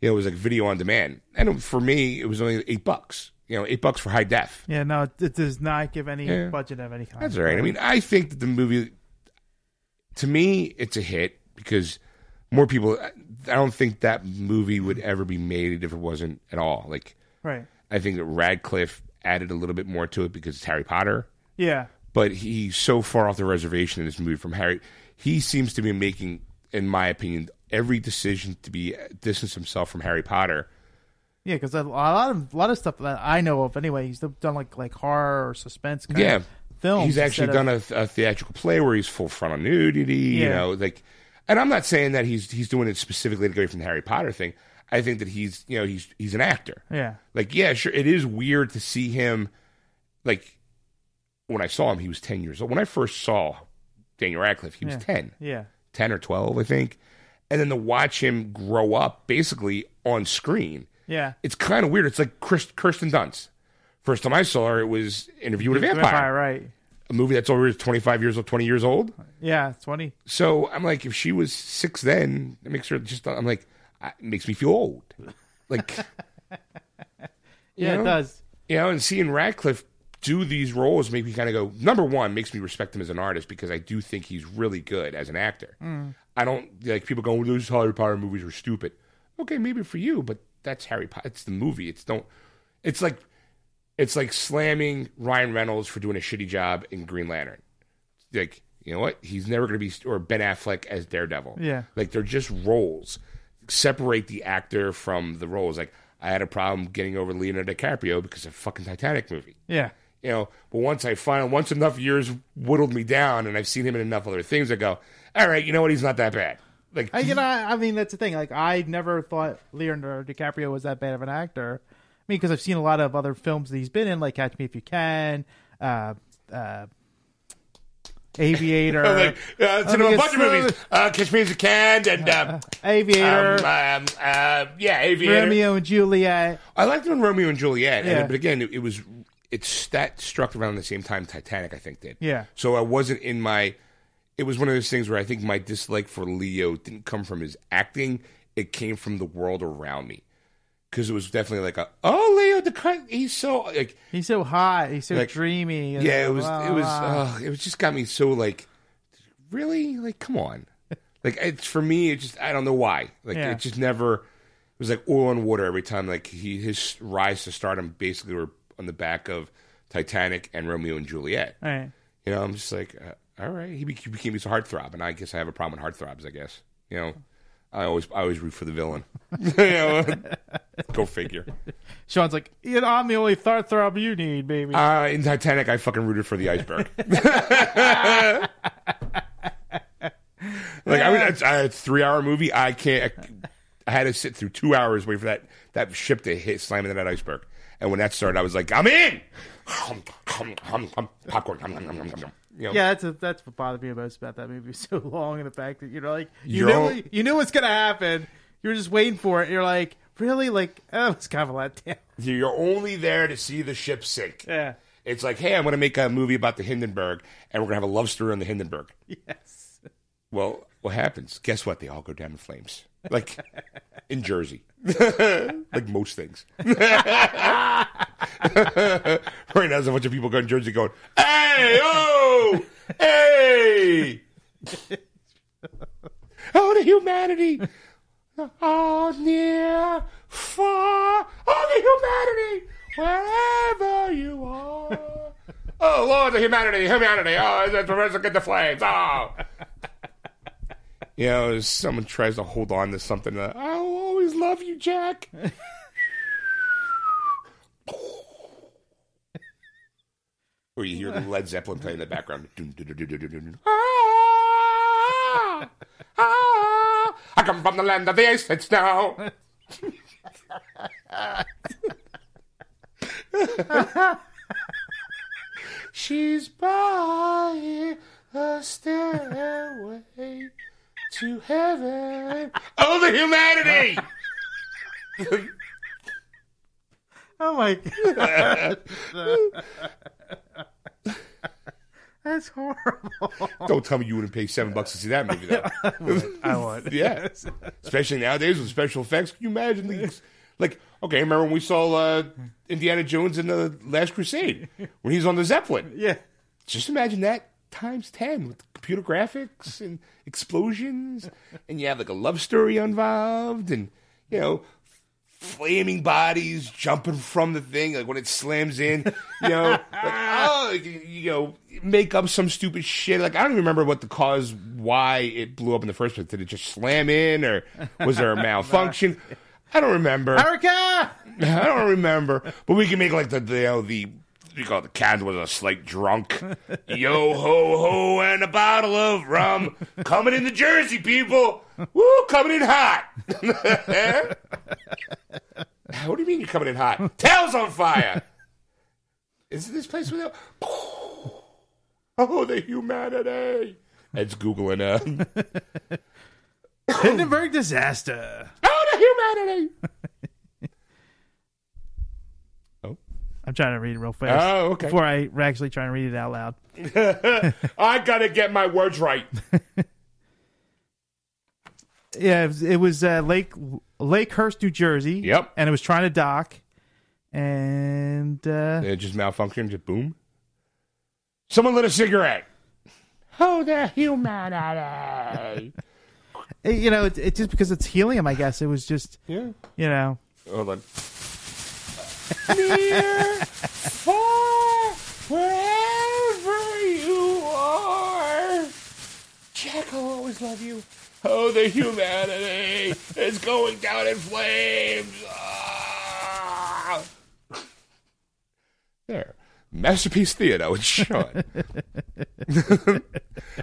You know, it was like video on demand, and for me, it was only eight bucks. You know, eight bucks for high def. Yeah, no, it, does not give any Yeah. budget of any kind. That's all right. I mean, I think that the movie, to me, it's a hit because more people. I don't think that movie would ever be made if it wasn't at all. Like, right? I think that Radcliffe added a little bit more to it because it's Harry Potter, Yeah, but he's so far off the reservation in this movie from Harry. He seems to be making, in my opinion, every decision to be uh, distance himself from Harry Potter. Yeah, because a lot of a lot of stuff that I know of anyway, he's done like like horror or suspense. Kind Yeah. of films. He's actually done of- a, a theatrical play where he's full frontal nudity. You know, like, and I'm not saying that he's he's doing it specifically to get go from the Harry Potter thing. I think that he's you know he's he's an actor. Yeah, Like, yeah, sure, it is weird to see him. Like, when I saw him, he was ten years old. When I first saw Daniel Radcliffe, he was Yeah. ten. yeah, 10 or 12, I think. And then to watch him grow up basically on screen, yeah. it's kind of weird. It's like Chris, Kirsten Dunst. First time I saw her, it was Interview with a Vampire, right? a movie that's over 25 years old, 20 years old. Yeah, twenty. So I'm like, if she was six then, it makes her just, I'm like, it makes me feel old. Like, Yeah, know? it does. you know, and seeing Radcliffe do these roles make me kind of go. Number one, makes me respect him as an artist because I do think he's really good as an actor. Mm. I don't like people going, "Those Harry Potter movies are stupid." Okay, maybe for you, but that's Harry Potter. It's the movie. It's don't. It's like, it's like slamming Ryan Reynolds for doing a shitty job in Green Lantern. Like, you know what? He's never going to be or Ben Affleck as Daredevil. Yeah. like they're just roles. Separate the actor from the roles. Like I had a problem getting over Leonardo DiCaprio because of fucking Titanic movie. Yeah, You know, but once I finally, once enough years whittled me down, and I've seen him in enough other things, I go, all right, you know what? He's not that bad. Like, I, you know, I mean, that's the thing. Like, I never thought Leonardo DiCaprio was that bad of an actor. I mean, because I've seen a lot of other films that he's been in, like Catch Me If You Can, uh, uh, Aviator, like, uh, it's in a bunch of movies. Uh, Catch Me If You Can, and um, Aviator, um, um, uh, yeah, Aviator. Romeo and Juliet. I liked him in Romeo and Juliet, Yeah. and, but again, it, it was it's that struck around the same time Titanic, I think, did. Yeah. So I wasn't in my. It was one of those things where I think my dislike for Leo didn't come from his acting; it came from the world around me, because it was definitely like a oh Leo the he's so like He's so hot. He's so Like, dreamy. and yeah it was blah, it was uh, it was just got me so like really like come on like it's for me it just I don't know why like Yeah. it just never it was like oil and water every time like he his rise to stardom basically were on the back of Titanic and Romeo and Juliet All right. you know I'm just like uh, all right he, became he became his heartthrob and I guess I have a problem with heartthrobs I guess you know I always I always root for the villain you know go figure Sean's like, you know, I'm the only heartthrob you need, baby. uh, in Titanic I fucking rooted for the iceberg Like I mean, it's, uh, a three hour movie. I can't. I had to sit through two hours waiting for that that ship to hit slamming into that iceberg. And when that started, I was like, I'm in. Popcorn. You know, yeah, that's a, that's what bothered me most about that movie. So long, and the fact that you know, like you You're knew all- you knew what's gonna happen. You were just waiting for it. You're like, really? Like, oh, it's kind of a letdown. You're only there to see the ship sink. Yeah. It's like, hey, I'm going to make a movie about the Hindenburg, and we're going to have a love story on the Hindenburg. Yes. Well, what happens? Guess what? They all go down in flames, like in Jersey, like most things. right now, there's a bunch of people going to Jersey going, "Hey, oh, hey, oh, the humanity, oh, near, far, oh, the humanity, wherever you are." Oh Lord, the humanity, humanity! Oh, the the get the flames! Oh, you know, someone tries to hold on to something. Uh, I'll always love you, Jack. or you hear the Led Zeppelin playing in the background. Ah, ah, I come from the land of the ice and snow. She's by a stairway to heaven. Oh, the humanity! Oh my god. That's horrible. Don't tell me you wouldn't pay seven bucks to see that movie, though. I would. yeah. Especially nowadays with special effects. Can you imagine these? Like, okay, remember when we saw uh, Indiana Jones in the Last Crusade when he's on the Zeppelin? Yeah. Just imagine that times 10 with computer graphics and explosions, and you have like a love story involved, and you know, flaming bodies jumping from the thing, like when it slams in, you know, like, oh, like, you know, make up some stupid shit. Like, I don't even remember what the cause, why it blew up in the first place. Did it just slam in, or was there a malfunction? I don't remember. Erika. I don't remember. But we can make like the, the you know the we call it the cat was a slight drunk. Yo ho ho and a bottle of rum coming in the Jersey, people. Woo, coming in hot. what do you mean you're coming in hot? Tail's on fire. Is this place without? Oh, the humanity. Ed's googling uh, Hindenburg disaster. Oh, the humanity. I'm trying to read it real fast. Oh, okay. Before I actually try and read it out loud. I gotta get my words right. Yeah, it was, it was uh, Lake Lakehurst, New Jersey. Yep. And it was trying to dock, and uh, It just malfunctioned. Just boom. Someone lit a cigarette. Oh, the humanity. it- you know, it, it just because it's helium. I guess it was just yeah. you know. Hold on. Near, far, wherever you are. Jack, I'll always love you. Oh, the humanity is going down in flames. Ah. There. Masterpiece Theater with Sean.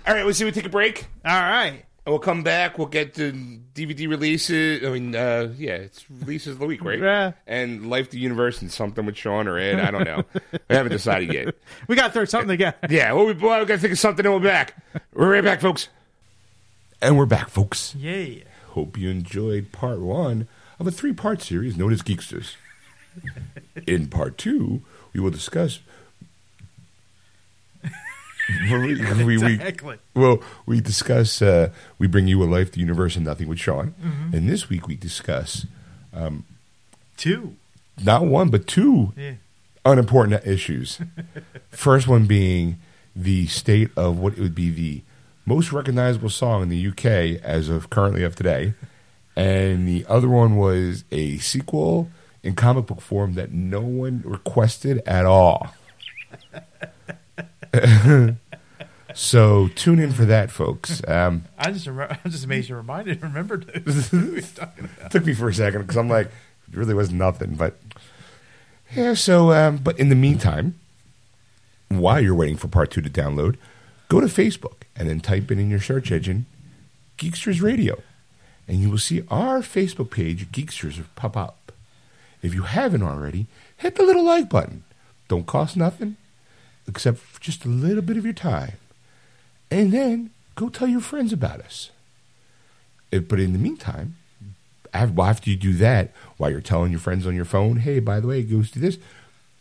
All right, let's see. We take a break. All right. And we'll come back. We'll get the DVD releases. I mean, uh, yeah, it's releases of the week, right? Yeah. And Life the Universe and something with Sean or Ed. I don't know. we haven't decided yet. We got to throw something together. Yeah, well, we, well, we got to think of something and we'll be back. We're right back, folks. And we're back, folks. Yeah. Hope you enjoyed part one of a three part series known as Geeksters. In part two, we will discuss. We, we, we, Exactly. well, we discuss, uh, we bring you a life, the universe, and nothing with Sean. And this week we discuss Two. not one, but two Yeah. unimportant issues. First one being the state of what it would be the most recognizable song in the UK as of currently of today. And the other one was a sequel in comic book form that no one requested at all. so tune in for that, folks. Um, I just remember, I'm just amazed you reminded remembered those. took me for a second because I'm like, it really was nothing. But yeah, so um, but in the meantime, while you're waiting for part two to download, go to Facebook and then type in in your search engine Geeksters Radio, and you will see our Facebook page Geeksters pop up. If you haven't already, hit the little like button. Don't cost nothing except for just a little bit of your time, and then go tell your friends about us. If- but in the meantime, after you do that, while you're telling your friends on your phone, hey, by the way, go do this,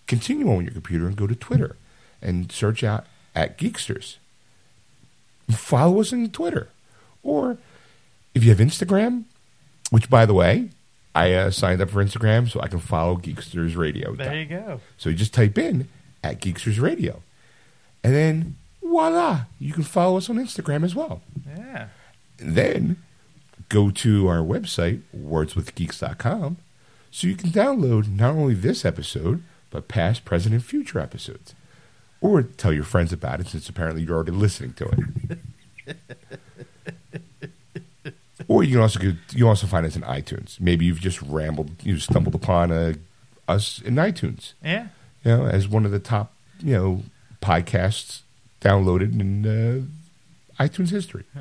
continue on your computer and go to Twitter and search out at Geeksters. Follow us on Twitter. Or if you have Instagram, which, by the way, I uh, signed up for Instagram so I can follow Geeksters Radio. there you go. So you just type in at Geeksters Radio. And then voila, you can follow us on Instagram as well. Yeah. Then go to our website, wordswithgeeks.com, so you can download not only this episode, but past, present, and future episodes. Or tell your friends about it since apparently you're already listening to it. or you can also go, you can also find us in iTunes. Maybe you've just rambled, you stumbled upon uh, us in iTunes Yeah. You know, as one of the top, you know, podcasts downloaded in uh, iTunes history.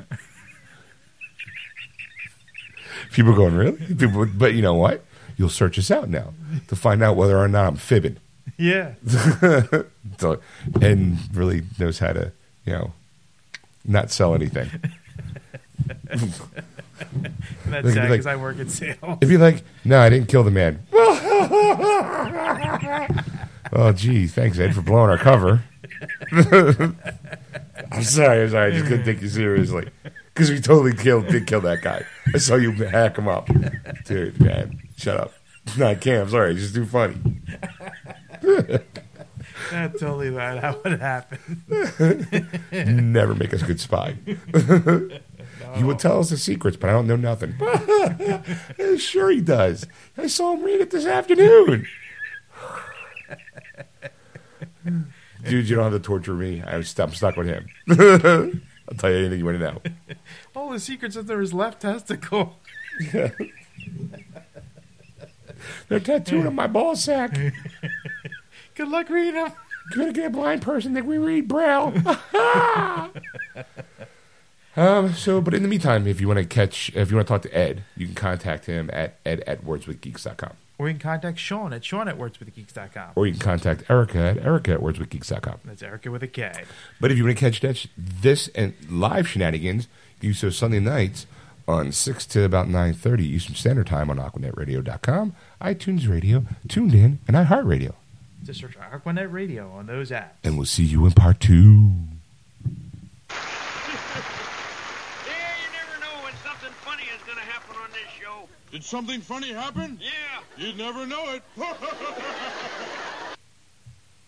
People are going, really? People, but you know what? You'll search us out now to find out whether or not I'm fibbing. Yeah. So, and really knows how to, you know, not sell anything. That's Like- sad like- because I work in sales. If you're like, no, I didn't kill the man. Oh, gee, thanks, Ed, for blowing our cover. I'm sorry, I'm sorry. I just couldn't take you seriously. Because we totally killed, did kill that guy. I saw you hack him up. Dude, man, shut up. No, I can't. I'm sorry. It's just too funny. That's totally right. That would happen. Never make us a good spy. You would tell us the secrets, but I don't know nothing. sure, he does. I saw him read it this afternoon. Dude, you don't have to torture me. I'm, I'm stuck with him. I'll tell you anything you want to know. All the secret's under his left testicle. They're tattooing on my ball sack. Good luck reading them. Gonna get a blind person that we read braille. um. So, but in the meantime, if you want to catch, if you want to talk to Ed, you can contact him at ed at wordswithgeeks.com. Or you can contact Sean at Sean at wordswithgeeks.com. Or you can contact Erika at erika at wordswithgeeks.com. That's Erika with a K. But if you want to catch that, this and live shenanigans, you do so Sunday nights on 6 to about 9.30 Eastern Standard Time on AquanetRadio.com, iTunes Radio, TuneIn, and iHeartRadio. Just search Aquanet Radio on those apps. And we'll see you in part two. Yeah, you never know when something funny is going to happen on this show. Did something funny happen? Yeah. You'd never know it.